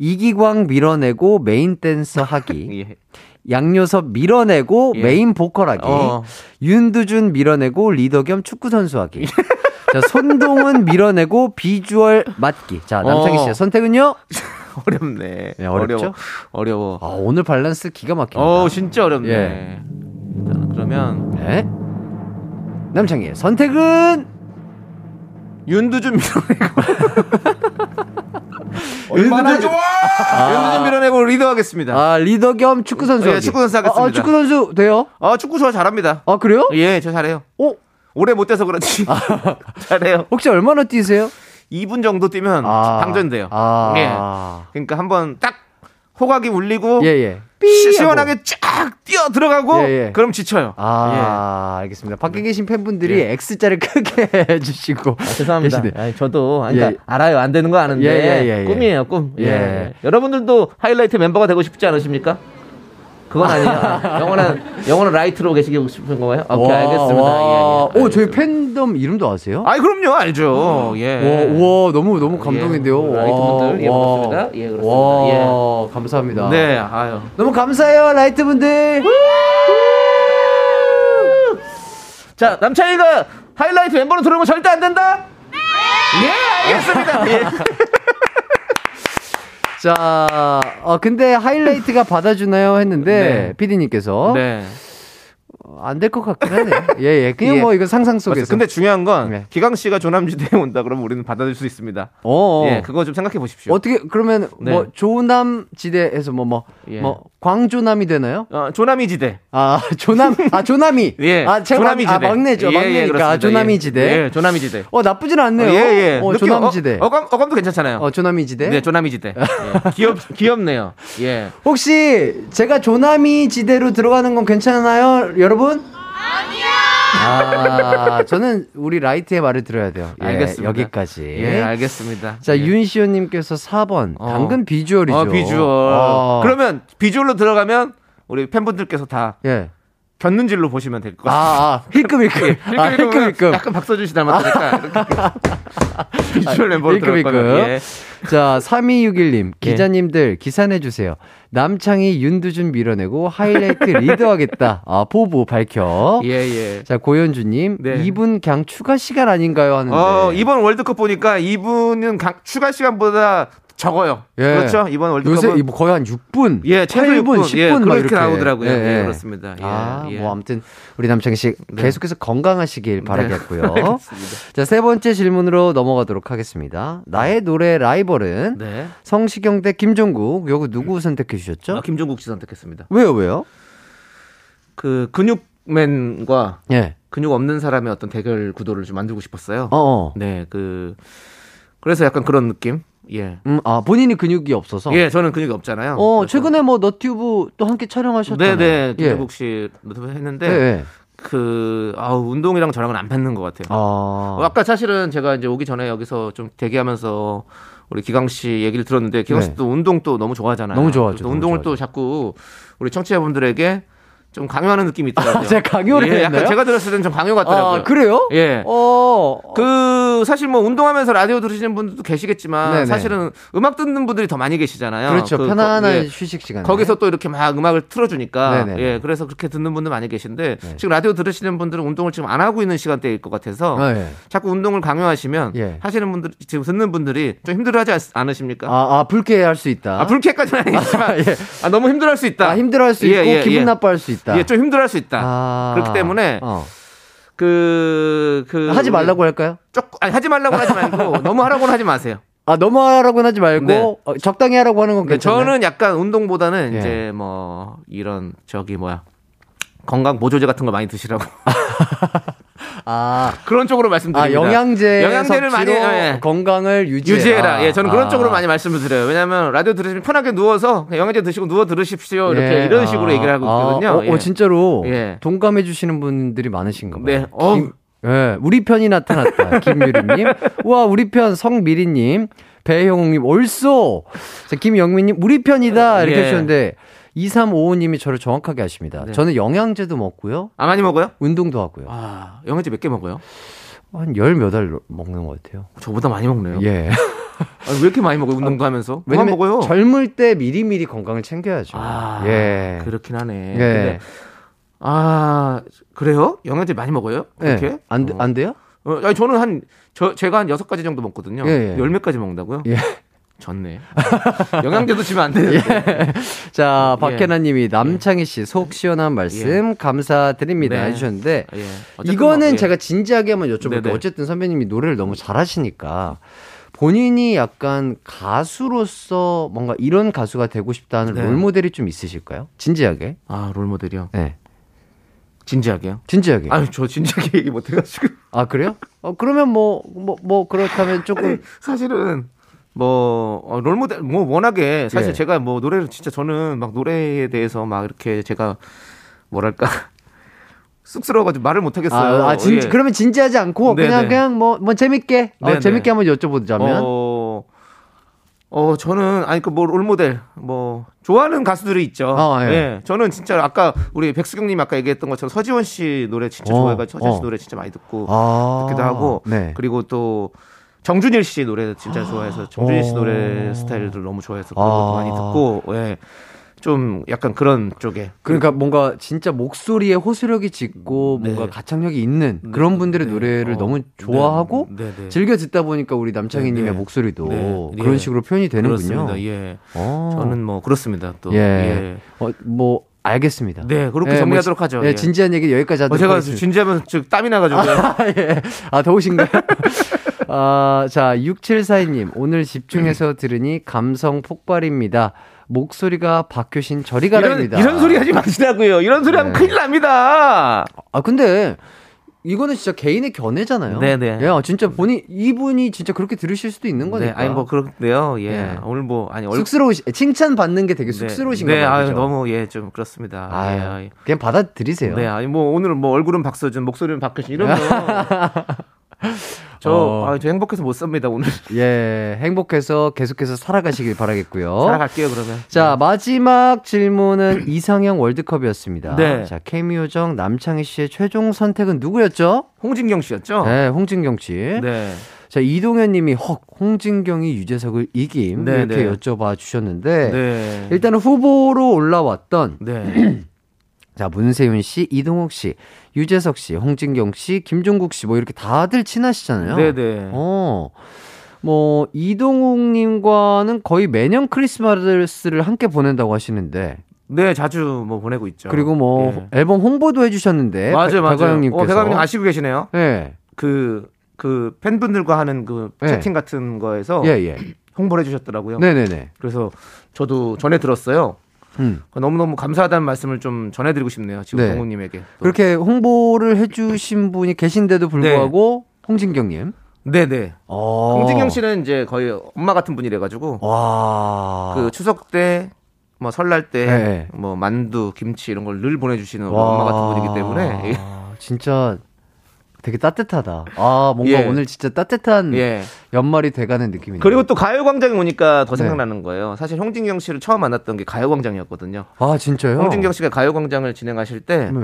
이기광 밀어내고 메인 댄서 하기, [laughs]
예.
양요섭 밀어내고
예.
메인 보컬 하기,
어.
윤두준 밀어내고 리더 겸 축구 선수 하기. 자, 손동운 [laughs] 밀어내고 비주얼 맡기. 자, 남창희 씨의
어.
선택은요? [laughs]
어렵네.
네, 어렵죠?
어려워. 어려워.
아, 오늘 밸런스 기가 막힙니다.
어, 진짜 어렵네.
예.
일단은 그러면
네. 남창희의 선택은
윤두준 밀어내고 [laughs]
얼마나
윤두준, 윤두준 밀어내고 리더 하겠습니다.
아, 리더 겸 축구 선수.
예,
하기.
축구 선수 하겠습니다.
아, 아, 축구 선수 돼요?
아, 축구 저 잘합니다.
아, 그래요?
예, 저 잘해요.
어?
오래 못 돼서 그렇지. [laughs] 잘해요.
혹시 얼마나 뛰세요?
2분 정도 뛰면
아.
방전돼요.
아.
예. 그러니까 한번 딱 호각이 울리고
예, 예.
시, 시원하게 쫙 뛰어 들어가고
예, 예.
그럼 지쳐요.
아, 알겠습니다. 밖에 계신 팬분들이 X자를 크게 [laughs] 해주시고.
아, 죄송합니다. 아니, 저도 그러니까
예.
알아요. 안 되는 거 아는데
예, 예, 예, 예.
꿈이에요, 꿈. 예.
예.
여러분들도 하이라이트 멤버가 되고 싶지 않으십니까? 그건 아니에요. 아, 영원한 영원한 라이트로 계시고 싶은 거예요? 오케이,
와,
알겠습니다.
와.
예, 예.
오, 저희
알겠습니다.
팬덤 이름도 아세요?
아이 그럼요, 알죠. 예.
와, 와, 너무, 너무 감동인데요.
예,
와,
라이트분들, 예,
와.
반갑습니다. 예, 그렇습니다.
와, 감사합니다.
네, 아유.
너무 감사해요, 라이트분들.
자, 남창이가 하이라이트 멤버로 들어오면 절대 안 된다? 예, 알겠습니다. 예. [laughs]
자, 어, 근데 하이라이트가 받아주나요? 했는데,
네.
피디님께서.
네.
안 될 것 같긴 하네요. 예, 예. 그냥
예.
뭐 이거 상상 속에서.
맞아요. 근데 중요한 건
네.
기강 씨가 조남지대에 온다 그러면 우리는 받아들일 수 있습니다.
어,
예, 그거 좀 생각해 보십시오.
어떻게, 그러면 뭐,
네.
조남 지대에서 뭐, 뭐,
예.
뭐, 광조남이 되나요?
어, 조남이 지대.
아, 조남, 아, 조남이. [laughs]
예.
아, 제가
조남이
막- 아,
지대.
막내죠.
예, 예,
막내니까. 조남이
예.
지대.
예, 조남이 지대.
어, 나쁘진 않네요.
예, 예.
어, 조남이
어,
지대.
어 감, 어감도 괜찮잖아요.
어, 조남이 지대.
네, 조남이 지대. 예. [laughs] 귀엽, 귀엽네요. 예.
혹시 제가 조남이 지대로 들어가는 건 괜찮아요, 여러분? 아니야. 저는 우리 라이트의 말을 들어야 돼요. 예,
알겠습니다.
여기까지.
예, 알겠습니다.
자,
예.
윤시호님께서 4번.
어.
당근 비주얼이죠.
어, 비주얼.
어.
그러면 비주얼로 들어가면 우리 팬분들께서 다
예.
곁눈질로 보시면 될것
아,
같아요.
아, 힐끔힐끔. 아, 힐끔힐끔.
약간 박서준 씨 닮았으니까 이렇게 비주얼 멤버로
힐끔 힐끔.
거면 예.
자, 3261님, 기자님들 기사내주세요. 남창희, 윤두준 밀어내고 하이라이트 [laughs] 리드하겠다. 아, 포부 밝혀.
예, 예.
자, 고현주님,
네.
2분 그냥 추가 시간 아닌가요? 하는데.
어, 이번 월드컵 보니까 이분은 강- 추가 시간보다 적어요.
예.
그렇죠? 이번 월드컵은
요새 이거 거의 한 6분,
예, 최소
8분,
6분,
10분
예,
막
그렇게
이렇게
나오더라고요.
예,
예,
예.
그렇습니다. 예,
아,
예.
뭐 아무튼 우리 남창희 씨
네.
계속해서 건강하시길 바라겠고요. [laughs]
알겠습니다.
자, 세 번째 질문으로 넘어가도록 하겠습니다. 나의 노래 라이벌은
네.
성시경 대 김종국. 요거 누구 선택해 주셨죠?
아, 김종국 씨 선택했습니다.
왜요, 왜요?
그 근육맨과
예.
근육 없는 사람의 어떤 대결 구도를 좀 만들고 싶었어요.
어, 어.
네, 그 그래서 약간 그런 느낌. 예.
음, 아, 본인이 근육이 없어서.
예, 저는 근육이 없잖아요.
어,
그래서-
최근에 뭐 너튜브 또 함께 촬영하셨잖아요.
네네
예.
김종국 씨 노트북 했는데
네. 네.
그 아우 운동이랑 저랑은 안 맞는 것 같아요.
아.
어, 아까 사실은 제가 이제 오기 전에 여기서 좀 대기하면서 우리 기강 씨 얘기를 들었는데 기강
네.
씨도 운동 또 너무 좋아하잖아요.
너무 좋아하죠,
또 운동을
좋아하죠.
또 자꾸 우리 청취자분들에게 좀 강요하는 느낌이 있더라고요.
제가 강요를
예,
했나요?
제가 들었을 때는 좀 강요 같더라고요.
아, 그래요?
예.
어.
그 사실 뭐 운동하면서 라디오 들으시는 분들도 계시겠지만
네네.
사실은 음악 듣는 분들이 더 많이 계시잖아요.
그렇죠.
그,
편안한
예.
휴식 시간.
거기서 또 이렇게 막 음악을 틀어주니까
네네네.
예 그래서 그렇게 듣는 분들 많이 계신데
네.
지금 라디오 들으시는 분들은 운동을 지금 안 하고 있는 시간대일 것 같아서
아, 예.
자꾸 운동을 강요하시면
예.
하시는 분들 지금 듣는 분들이 좀 힘들어하지 않- 않으십니까?
아, 아, 불쾌할 수 있다.
아, 불쾌까지는 아니지만 [laughs]
예.
아, 너무 힘들어할 수 있다.
아, 힘들어할 수
예,
있고
예,
기분
예.
나빠할 수 있다.
예, 좀 힘들어할 수 있다.
아.
그렇기 때문에
어.
그, 그.
하지 말라고 할까요?
조금, 아니, 하지 말라고 하지 말고, [laughs] 너무 하라고는 하지 마세요.
아, 너무 하라고는 하지 말고,
네.
어, 적당히 하라고 하는 건 괜찮아요.
저는 약간 운동보다는
예.
이제 뭐, 이런, 저기 뭐야. 건강 보조제 같은 거 많이 드시라고. [laughs]
아,
그런 쪽으로 말씀드립니다.
아, 영양제
영양제를 많이,
섭취로
예.
건강을 유지해라.
유지해라. 예, 저는 그런
아.
쪽으로 많이 말씀을 드려요. 왜냐하면 라디오 들으시면 편하게 누워서 영양제 드시고 누워 들으십시오. 이렇게
예,
이런
아,
식으로 얘기를 하고
아,
있거든요.
어,
예.
어, 진짜로
예.
동감해 주시는 분들이 많으신가 봐요.
네. 어.
김- 예, 우리 편이 나타났다. [laughs] 김유리님. 와, 우리 편 성미리님. 배형욱님! 자, 김영민님, 우리 편이다. 이렇게
예.
해주셨는데, 2355님이 저를 정확하게 하십니다.
네.
저는 영양제도 먹고요.
아, 많이 먹어요?
운동도 하고요.
아, 영양제 몇 개 먹어요?
한 열 몇 알 먹는 것 같아요.
저보다 많이 먹네요.
예.
아, 왜 이렇게 많이 먹어요? 운동도 하면서? 그만
왜냐면
먹어요.
젊을 때 미리미리 건강을 챙겨야죠.
아,
예.
그렇긴 하네.
예.
근데, 아, 그래요? 영양제 많이 먹어요? 그렇게?
예. 안, 돼-
어.
안 돼요?
어, 아니, 저는 한, 저, 제가 한 여섯 가지 정도 먹거든요.
예, 예.
열몇 가지 먹는다고요?
예.
졌네. [laughs] 영양제도 지면 안 되는데. [laughs]
자,
예.
박혜나 님이 남창희 씨 속 시원한 말씀 감사드립니다
네.
해주셨는데
예. 어쨌든
이거는
뭐, 예.
제가 진지하게 한번 여쭤볼게요.
네네.
어쨌든 선배님이 노래를 너무 잘하시니까 본인이 약간 가수로서 뭔가 이런 가수가 되고 싶다는
네.
롤모델이 좀 있으실까요? 진지하게.
아, 롤모델이요?
네.
진지하게요?
진지하게. 아,
아유, 저 진지하게 [laughs] 얘기 못 해가지고.
그래요? 어, 그러면 뭐, 뭐, 뭐, 그렇다면 조금.
사실은 뭐 어, 롤모델 뭐 워낙에 사실
예.
제가 뭐 노래를 진짜 저는 막 노래에 대해서 막 이렇게 제가 뭐랄까 [laughs] 쑥스러워가지고 말을 못 하겠어요.
아, 아, 진,
예.
그러면 진지하지 않고
네네.
그냥, 그냥 뭐, 뭐 재밌게, 어,
네네.
재밌게 한번 여쭤보자면.
어, 어 저는 아니 그 뭐 롤모델 뭐 좋아하는 가수들이 있죠.
어, 예.
저는 진짜 아까 우리 백수경님 아까 얘기했던 것처럼 서지원 씨 노래 진짜
어,
좋아해가지고 서지원 씨
어.
노래 진짜 많이 듣고
아,
듣기도 하고
네.
그리고 또 정준일 씨 노래 진짜 좋아해서 정준일 씨
오.
노래 스타일들 너무 좋아해서 그런 것도
아.
많이 듣고 예. 좀 약간 그런 쪽에
그러니까 뭔가 진짜 목소리에 호소력이 짙고
네.
뭔가 가창력이 있는 그런 분들의
네.
노래를
어.
너무 좋아하고
네, 네, 네.
즐겨 듣다 보니까 우리 남창희님의
네, 네.
목소리도
네,
그런
예.
식으로 표현이 되는군요.
그렇습니다. 예.
어.
저는 뭐 그렇습니다. 또
예.
예.
어, 뭐 알겠습니다.
네, 그렇게
예,
정리하도록
뭐,
하죠.
예,
예.
진지한 얘기 여기까지
어,
하도록
제가
하겠습니다.
진지하면 즉 땀이 나가지고 [laughs]
아, 예. 아, 더우신가요? [laughs] 아, 자, 6742님. 오늘 집중해서 들으니 감성 폭발입니다. 목소리가 박효신 저리
이런,
가라입니다.
이런 소리 하지 마시라고요. 이런 소리 하면
네.
큰일 납니다.
아, 근데 이거는 진짜 개인의 견해잖아요.
네네.
예, 아, 진짜 본인, 이분이 진짜 그렇게 들으실 수도 있는
네,
거니까.
아니 뭐 그런데요. 예.
네.
오늘 뭐 아니 얼
쑥스러우시, 칭찬 받는 게 되게
네.
쑥스러우신가
네,
봐요.
아유,
그죠?
너무 예, 좀 그렇습니다.
아유,
예.
그냥 받아들이세요.
네, 아니 뭐 오늘 뭐 얼굴은 박서준, 목소리는 박효신 이러면 [laughs] 저,
어.
아, 저 행복해서 못 삽니다 오늘. [laughs]
예, 행복해서 계속해서 살아가시길 바라겠고요.
살아갈게요 그러면.
자, 마지막 질문은 [clears throat] 이상형 월드컵이었습니다.
네.
자, 케미오정 남창희 씨의 최종 선택은 누구였죠?
홍진경 씨였죠?
네, 홍진경 씨.
네.
자, 이동현 님이 헉, 홍진경이 유재석을 이김.
네,
이렇게
네.
여쭤봐 주셨는데.
네.
일단은 후보로 올라왔던
네. [clears throat] [clears throat]
자, 문세윤 씨, 이동욱 씨, 유재석 씨, 홍진경 씨, 김종국 씨 뭐 이렇게 다들 친하시잖아요.
네, 네.
어. 뭐 이동욱 님과는 거의 매년 크리스마스를 함께 보낸다고 하시는데
네, 자주 뭐 보내고 있죠.
그리고 뭐
예.
앨범 홍보도 해주셨는데
맞아요, 맞아요.
백가영님께서
어, 백가영님 아시고 계시네요.
네.
그, 그 팬분들과 하는 그
네.
채팅 같은 거에서
예, 예. [clears throat]
홍보를 해주셨더라고요.
네네네.
그래서 저도 전해 들었어요.
음.
너무너무 감사하다는 말씀을 좀 전해드리고 싶네요. 지금
네.
동욱님에게. 또.
그렇게 홍보를 해주신 분이 계신데도 불구하고 홍진경님.
네네.
어.
홍진경 씨는 이제 거의 엄마 같은 분이래가지고
와.
그 추석 때, 뭐 설날 때,
네.
뭐 만두, 김치 이런 걸 늘 보내주시는
와.
엄마 같은 분이기 때문에
진짜 되게 따뜻하다. 아, 뭔가
예.
오늘 진짜 따뜻한
예.
연말이 돼가는 느낌이네요.
그리고 또 가요광장에 오니까 더
네.
생각나는 거예요. 사실 홍진경 씨를 처음 만났던 게 가요광장이었거든요.
아, 진짜요?
홍진경 씨가 가요광장을 진행하실 때
네.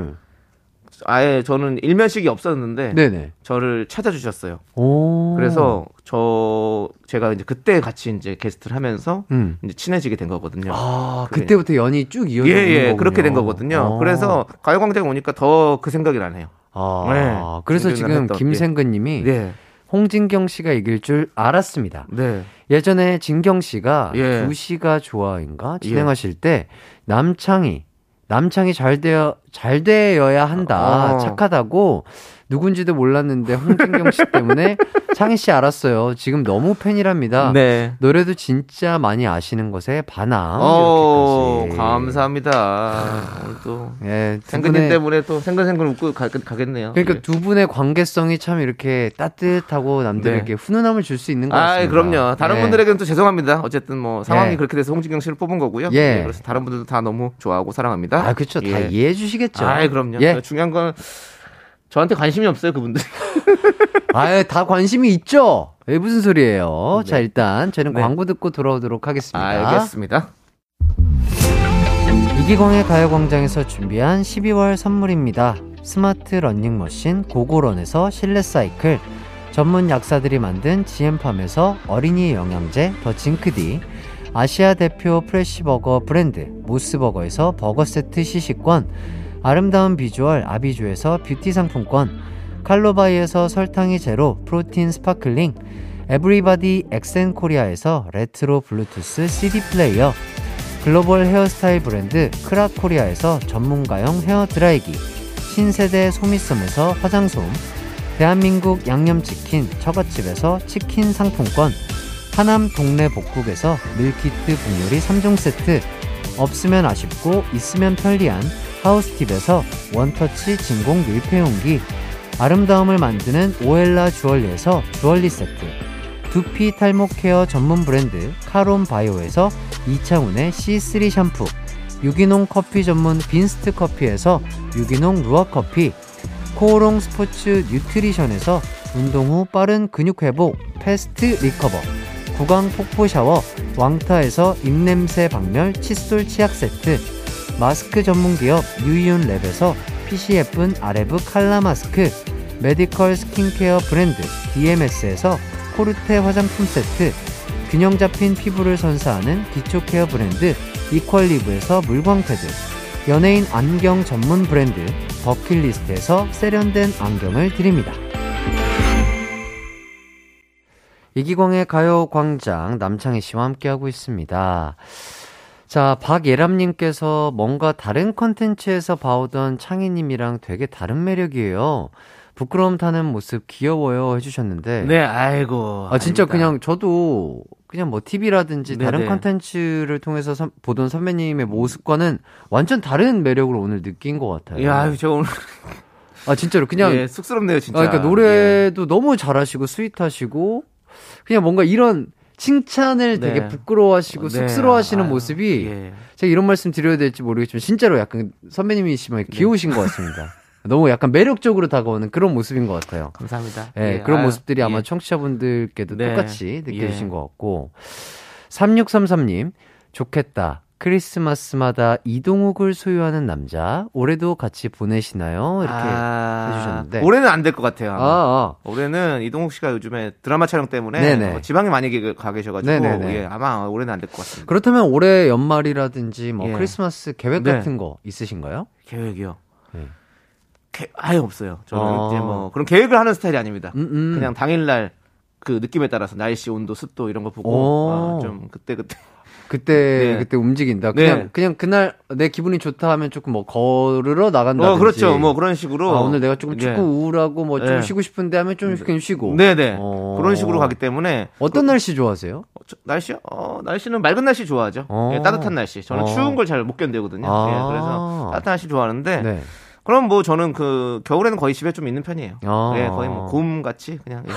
아예 저는 일면식이 없었는데
네네.
저를 찾아주셨어요.
오.
그래서 저 제가 이제 그때 같이 이제 게스트를 하면서
음.
이제 친해지게 된 거거든요.
아. 그때부터 연이 쭉 이어져
예, 예,
거군요.
그렇게 된 거거든요.
아.
그래서 가요광장에 오니까 더 그 생각이 나네요.
아,
네.
그래서 지금 김생근님이
네,
홍진경 씨가 이길 줄 알았습니다.
네,
예전에 진경 씨가
예.
두 시가 좋아인가 진행하실 때 남창이 남창이 잘 되어 잘 되어야 한다
어.
착하다고 누군지도 몰랐는데 홍진경 씨 때문에 창희 씨 알았어요. 지금 너무 팬이랍니다.
네.
노래도 진짜 많이 아시는 것에 반함.
어,
이렇게까지.
감사합니다. 오늘 또
예, 두
생근님
분의-
때문에 또 생근생근 웃고 가, 가겠네요.
그러니까
예.
두 분의 관계성이 참 이렇게 따뜻하고 남들에게 훈훈함을 줄 수 있는 것 같습니다.
아, 그럼요. 다른
예.
분들에게는 또 죄송합니다. 어쨌든 뭐 상황이
예.
그렇게 돼서 홍진경 씨를 뽑은 거고요.
예.
그래서 다른 분들도 다 너무 좋아하고 사랑합니다.
아, 그렇죠. 다
예.
이해해 주시겠죠.
아, 그럼요.
예.
중요한 건 저한테 관심이 없어요, 그분들. [laughs]
아, 다 관심이 있죠. 왜 무슨 소리예요? 자, 일단 저희는
네.
광고 듣고 돌아오도록 하겠습니다.
알겠습니다.
이기광의 가요광장에서 준비한 12월 선물입니다. 스마트 러닝머신 고고런에서 실내 사이클, 전문 약사들이 만든 GM팜에서 어린이 영양제 더 징크디, 아시아 대표 프레시버거 브랜드 모스버거에서 버거 세트 시식권, 아름다운 비주얼 아비주에서 뷰티 상품권, 칼로바이에서 설탕이 제로 프로틴 스파클링, 에브리바디 엑센 코리아에서 레트로 블루투스 CD 플레이어, 글로벌 헤어스타일 브랜드 크라 코리아에서 전문가용 헤어 드라이기, 신세대 소미섬에서 화장솜, 대한민국 양념치킨 처갓집에서 치킨 상품권, 하남 동네 복국에서 밀키트 복요리 3종 세트, 없으면 아쉽고 있으면 편리한 하우스팁에서 원터치 진공 밀폐용기, 아름다움을 만드는 오엘라 주얼리에서 주얼리 세트, 두피 탈모 케어 전문 브랜드 카론 바이오에서 이창훈의 C3 샴푸, 유기농 커피 전문 빈스트 커피에서 유기농 루아 커피, 코오롱 스포츠 뉴트리션에서 운동 후 빠른 근육 회복 패스트 리커버, 구강 폭포 샤워 왕타에서 입냄새 박멸 칫솔 치약 세트, 마스크 전문 기업 유이온 랩에서 예쁜 아레브 칼라 마스크, 메디컬 스킨케어 브랜드 DMS에서 코르테 화장품 세트, 균형 잡힌 피부를 선사하는 기초 케어 브랜드 이퀄리브에서 물광 패드, 연예인 안경 전문 브랜드 버킷리스트에서 세련된 안경을 드립니다. 이기광의 가요광장 남창희 씨와 함께하고 있습니다. 자, 박예람님께서 뭔가 다른 컨텐츠에서 봐오던 창희님이랑 되게 다른 매력이에요. 부끄러움 타는 모습 귀여워요 해주셨는데.
네, 아이고.
아, 진짜
아닙니다.
그냥 저도 그냥 뭐 TV라든지 다른
네네.
컨텐츠를 통해서 선- 보던 선배님의 모습과는 완전 다른 매력을 오늘 느낀 것 같아요.
야, 저 오늘
아, 진짜로 그냥. [laughs]
예, 쑥스럽네요, 진짜.
아, 그러니까 노래도 너무 잘하시고 스윗하시고 그냥 뭔가 이런 칭찬을
네.
되게 부끄러워하시고
네.
쑥스러워하시는
아유,
모습이
예.
제가 이런 말씀 드려야 될지 모르겠지만 진짜로 약간 선배님이시면
네.
귀여우신 것 같습니다. [laughs] 너무 약간 매력적으로 다가오는 그런 모습인 것 같아요.
감사합니다.
예,
예,
그런
아유,
모습들이 아마
예.
청취자분들께도
네.
똑같이 느껴지신
예.
것 같고 3633님 좋겠다. 크리스마스마다 이동욱을 소유하는 남자 올해도 같이 보내시나요? 이렇게
아,
해주셨는데.
올해는 안 될 것 같아요.
아.
아. 올해는 이동욱 씨가 요즘에 드라마 촬영 때문에. 어, 지방에 많이 게- 가 계셔가지고. 예, 아마 올해는 안 될 것 같습니다.
그렇다면 올해 연말이라든지 뭐
예.
크리스마스 계획
네.
같은 거 있으신가요?
계획이요.
네.
게- 아예 없어요. 저는
아.
이제 뭐 그런 계획을 하는 스타일이 아닙니다.
음, 음.
그냥 당일날 그 느낌에 따라서 날씨, 온도, 습도 이런 거 보고
오.
어, 좀 그때 그때
그때
네.
그때 움직인다. 그냥
네.
그냥 그날 내 기분이 좋다 하면 조금 뭐 걸으러 나간다.
어 그렇죠. 뭐 그런 식으로
아, 오늘 내가 조금
예.
축구 우울하고 뭐좀
네.
쉬고 싶은데 하면 좀 그냥 쉬고.
네 네
어.
그런 식으로 가기 때문에
어떤 날씨 좋아하세요?
어, 저- 날씨요? 어, 날씨는 맑은 날씨 좋아하죠.
어.
예, 따뜻한 날씨. 저는
어.
추운 걸 잘 못 견디거든요.
아.
예, 그래서 따뜻한 날씨 좋아하는데
네.
그럼 뭐 저는 그 겨울에는 거의 집에 좀 있는 편이에요.
아.
예, 거의 뭐 곰 같이 그냥 예,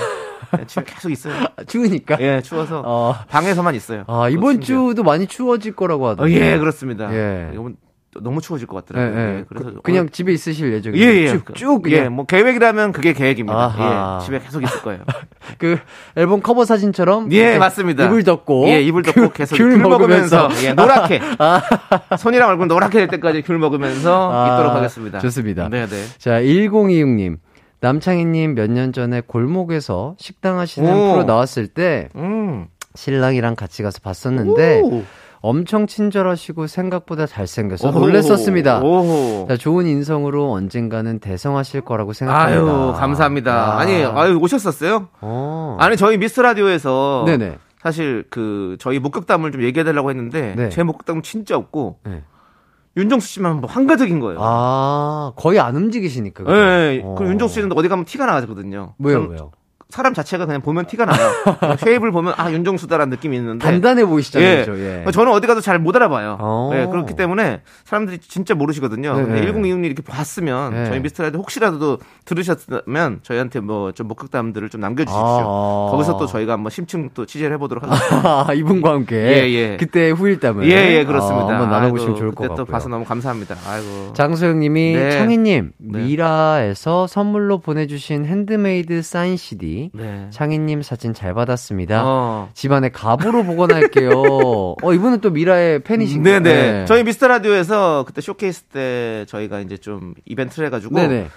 그냥 집에 계속 있어요. [laughs]
아, 추우니까.
예, 추워서
어.
방에서만 있어요.
아 이번. 주도 많이 추워질 거라고
어,
하던데.
예, 그렇습니다.
예.
이건 너무 추워질 것
예,
같더라고요.
예.
예, 그래서
그, 냥 집에 있으실 예정이에요.
예, 예.
쭉, 쭉
예, 뭐 계획이라면 그게 계획입니다.
아하.
예, 집에 계속 있을 거예요. [laughs]
그 앨범 커버 사진처럼
예, 맞습니다.
입을 덮고
예, 입을 덮고 계속
귤
귤, 먹으면서,
먹으면서.
예, 노랗게 [laughs] 손이랑 얼굴 노랗게 될 때까지 귤 먹으면서
아,
있도록 하겠습니다.
좋습니다.
네, 네.
자, 1026님. 남창희님 몇 년 전에 골목에서 식당 하시는
오.
프로 나왔을 때
음.
신랑이랑 같이 가서 봤었는데
오.
엄청 친절하시고 생각보다 잘생겨서
오호.
놀랬었습니다.
오호.
자, 좋은 인성으로 언젠가는 대성하실 거라고 생각합니다.
아유, 감사합니다.
아.
아니, 아유, 오셨었어요?
어.
아니, 저희 미스 라디오에서. 사실 그 저희 목격담을 좀 얘기해 달라고 했는데
네.
제 목격담은 진짜 없고
네.
윤정수 씨만 뭐 한가득인 거예요.
아, 거의 안 움직이시니까.
예.
어.
그 윤정수 씨는 어디 가면 티가 나거든요.
왜요, 왜요?
사람 자체가 그냥 보면 티가 나요. 쉐입을 보면 아 윤정수다라는 느낌이 있는데
단단해 보이시잖아요.
예.
그죠? 예.
저는 어디 가도 잘 못 알아봐요.
어.
예, 그렇기 때문에 사람들이 진짜 모르시거든요.
네,
근데
네.
1026님 이렇게 봤으면
네.
저희 미스터라디오 혹시라도 들으셨다면 저희한테 뭐 좀 목격담들을 좀 남겨주십시오.
아.
거기서 또 저희가 한번 심층 또 취재를 해보도록 하겠습니다. [laughs]
아, 이분과 함께.
예, 예.
그때 후일담을.
예, 예, 그렇습니다.
아, 한번 나눠보시면 좋을 것 같고요.
또 봐서 너무 감사합니다. 아이고.
장소영님이
네.
창희님
네.
미라에서 선물로 보내주신 핸드메이드 사인 CD
네.
창희님 사진 잘 받았습니다.
어.
집안에 가보로 보관할게요. [laughs] 어 이분은 또 미라의 팬이신가요?
네네. 저희 미스터 라디오에서 그때 쇼케이스 때 저희가 이제 좀 이벤트를 해가지고
네네.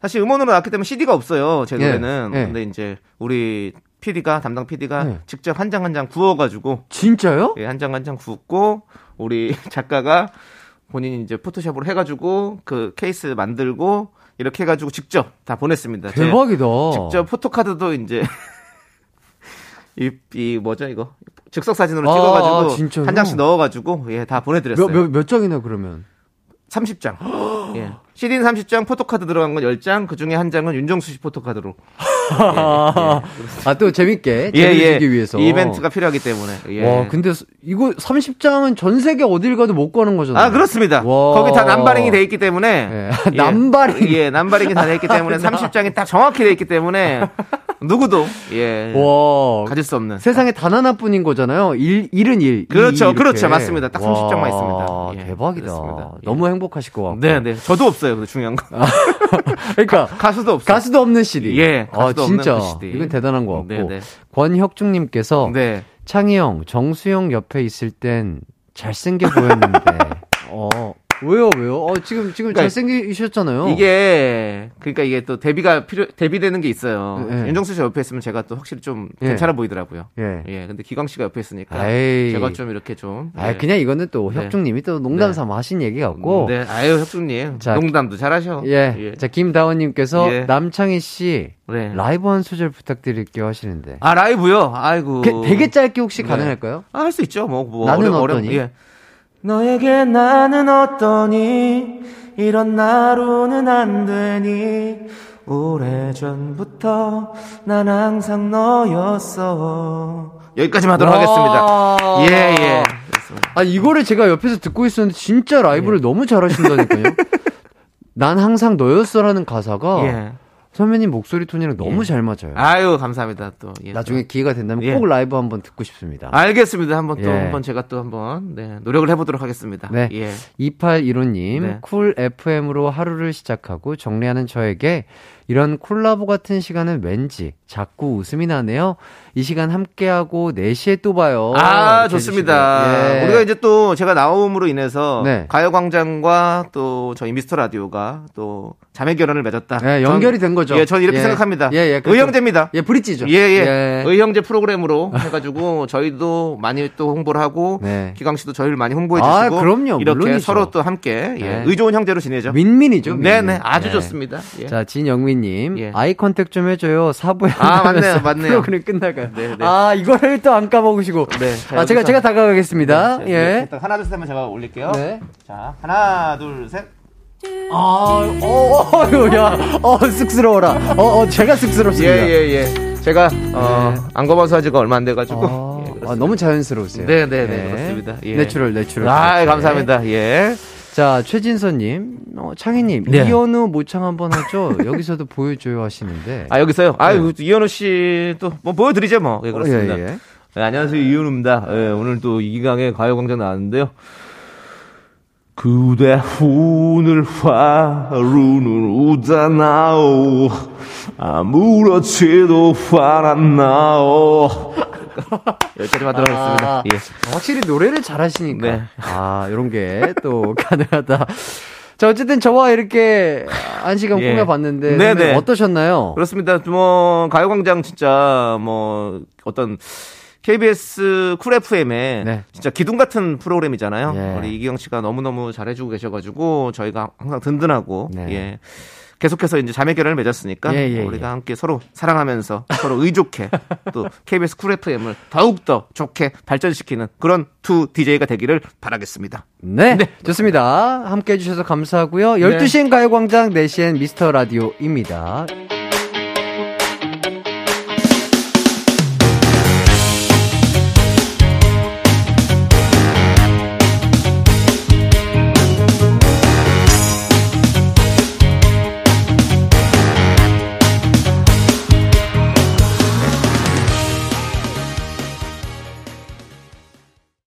사실 음원으로 나왔기 때문에 CD가 없어요. 제
예,
노래는.
예.
근데 이제 우리 PD가 담당 PD가
네.
직접 한 장 한 장 구워가지고
진짜요?
예, 한 장 한 장 굽고 우리 [laughs] 작가가 본인이 이제 포토샵으로 해가지고 그 케이스 만들고 이렇게 해가지고 직접 다 보냈습니다. 제
대박이다.
직접 포토카드도 이제 [laughs] 이, 이 뭐죠 이거 즉석 사진으로
아,
찍어가지고
아?
한 장씩 넣어가지고 예 다 보내드렸어요.
몇, 몇, 몇 장이나 그러면?
30장. [gasps] 예. CD는 30장, 포토카드 들어간 건 10장, 그 중에 한 장은 윤정수 씨 포토카드로. [laughs]
아, 또 재밌게.
예,
재밌게
예.
주기 위해서.
이벤트가 필요하기 때문에. 예.
와, 근데 이거 30장은 전 세계 어딜 가도 못 가는 거잖아요.
아, 그렇습니다.
와.
거기 다 남바링이 돼 있기 때문에.
예. [laughs] 남바링?
예, 남바링이 다 돼 있기 때문에 [laughs] 30장이 딱 정확히 돼 있기 때문에 누구도, 예.
와.
가질 수 없는.
세상에 단 하나뿐인 거잖아요. 일, 일은 일.
그렇죠,
이.
그렇죠. 맞습니다. 딱 30장
와,
있습니다. 예,
대박이다.
그렇습니다. 예.
너무 행복하실 것 같고.
네, 네. 저도 없어요. 근데 중요한 거. [laughs]
그러니까
가 수도 없어요.
가수도 없는 CD.
예,
아,
가수도
진짜.
없는 그 CD.
이건 대단한 것 같고.
네, 네.
권혁중님께서
네.
창희 형, 정수영 옆에 있을 땐 잘생겨 보였는데. [laughs] 어, 왜요, 왜요? 어, 지금, 지금
그러니까
잘생기셨잖아요.
이게 그러니까 이게 또 데뷔가 필요 데뷔되는 게 있어요.
예.
윤정수 씨 옆에 있으면 제가 또 확실히 좀
예.
괜찮아 보이더라고요.
예.
예. 근데 기광 씨가 옆에 있으니까
아이.
제가 좀 이렇게 좀
아,
예.
그냥 이거는 또
네.
혁중님이 또 농담
네.
삼아 하신 얘기 같고.
네, 아유 혁준님
자,
농담도 잘하셔.
예. 자, 김다원님께서
예.
남창희 씨
네.
라이브 한 소절 부탁드릴게요 하시는데.
아 라이브요. 아이고.
그- 되게 짧게 혹시
네.
가능할까요?
아, 할 수 있죠. 뭐, 뭐
나는
어려-
어떠니?
예. 너에게 나는 어떠니 이런 나로는 안 되니 오래전부터 난 항상 너였어 여기까지만 하도록 하겠습니다 예, 예.
아, 이거를 제가 옆에서 듣고 있었는데 진짜 라이브를
예.
너무 잘하신다니까요. [laughs] 난 항상 너였어라는 가사가
예.
선배님 목소리 톤이랑 너무
예.
잘 맞아요.
아유 감사합니다 또 예.
나중에 기회가 된다면
예.
꼭 라이브 한번 듣고 싶습니다.
알겠습니다 한번 또
예.
한번 제가 또 한번 네, 노력을 해보도록 하겠습니다
네.
예.
2815님,
네.
쿨 FM으로 하루를 시작하고 정리하는 저에게 이런 콜라보 같은 시간은 왠지 자꾸 웃음이 나네요. 이 시간 함께하고 4시에 또 봐요.
아, 좋습니다.
예.
우리가 이제 또 제가 나옴으로 인해서
네.
가요광장과 또 저희 미스터 라디오가 또 자매 결혼을 맺었다.
네, 연결이 된 거죠.
예, 저는 이렇게
예.
생각합니다.
예, 예, 그렇죠.
의형제입니다.
예, 브릿지죠.
예, 예.
예.
의형제 프로그램으로 해가지고 [laughs] 저희도 많이 또 홍보를 하고
네.
기광 씨도 저희를 많이 홍보해
아,
주시고
그럼요.
이렇게
물론이죠.
서로 또 함께 예,
네.
의좋은 형제로 지내죠.
윈민이죠.
네,
윈민.
네, 아주
네.
좋습니다. 예.
자, 진영민님,
예.
eye contact 좀 해줘요. 사부에
아, 맞네요, 맞네요.
프로그램 끝나가요.
네, 네.
아, 이거를 또 안 까먹으시고.
네, 자,
아, 제가 제가 다가가겠습니다.
자,
예.
일단 하나 둘셋 하면 제가 올릴게요.
네.
자, 하나 둘 셋.
아, 어, 어, 야, 어, 쑥스러워라. 어, 어, 제가 쑥스럽습니다.
예, 예, 예. 제가, 어, 안 검어서 지가 얼마 안 돼가지고.
아,
예.
아, 너무 자연스러우세요.
네, 네, 네, 그렇습니다. 예.
natural, natural.
아,
그렇지.
감사합니다. 예.
자, 최진서님, 어, 창희님,
네.
이현우 모창 한번 하죠. [laughs] 여기서도 보여줘요 하시는데.
아, 여기서요? 아, 이현우 씨 또, 뭐, 보여드리죠, 뭐. 예, 그렇습니다.
예, 예.
네, 안녕하세요, 이현우입니다. 예, 오늘 또 이기강의 가요광장 나왔는데요. 그대 오늘 하루는 우잖아오 아무렇지도 않았나오 [laughs] 여기까지 하도록 하겠습니다.
아,
예.
확실히 노래를 잘하시니까.
네.
아, 이런 게 또 [laughs] 가능하다. 자, 어쨌든 저와 이렇게 한 시간
예.
꾸며봤는데.
네네.
선배님 어떠셨나요?
그렇습니다. 뭐 가요광장 진짜 뭐 어떤 KBS 쿨 FM의
네.
진짜 기둥 같은 프로그램이잖아요.
예.
우리 이기영 씨가 너무 너무 잘해주고 계셔가지고 저희가 항상 든든하고
네.
예. 계속해서 이제 자매 결연을 맺었으니까
예, 예,
우리가 함께 서로 사랑하면서 서로 의좋게 또 KBS 쿨 FM을 더욱 더 좋게 발전시키는 그런 두 DJ가 되기를 바라겠습니다.
네, 좋습니다. 함께 해주셔서 감사하고요. 12시엔 가요광장, 4시엔 미스터 라디오입니다.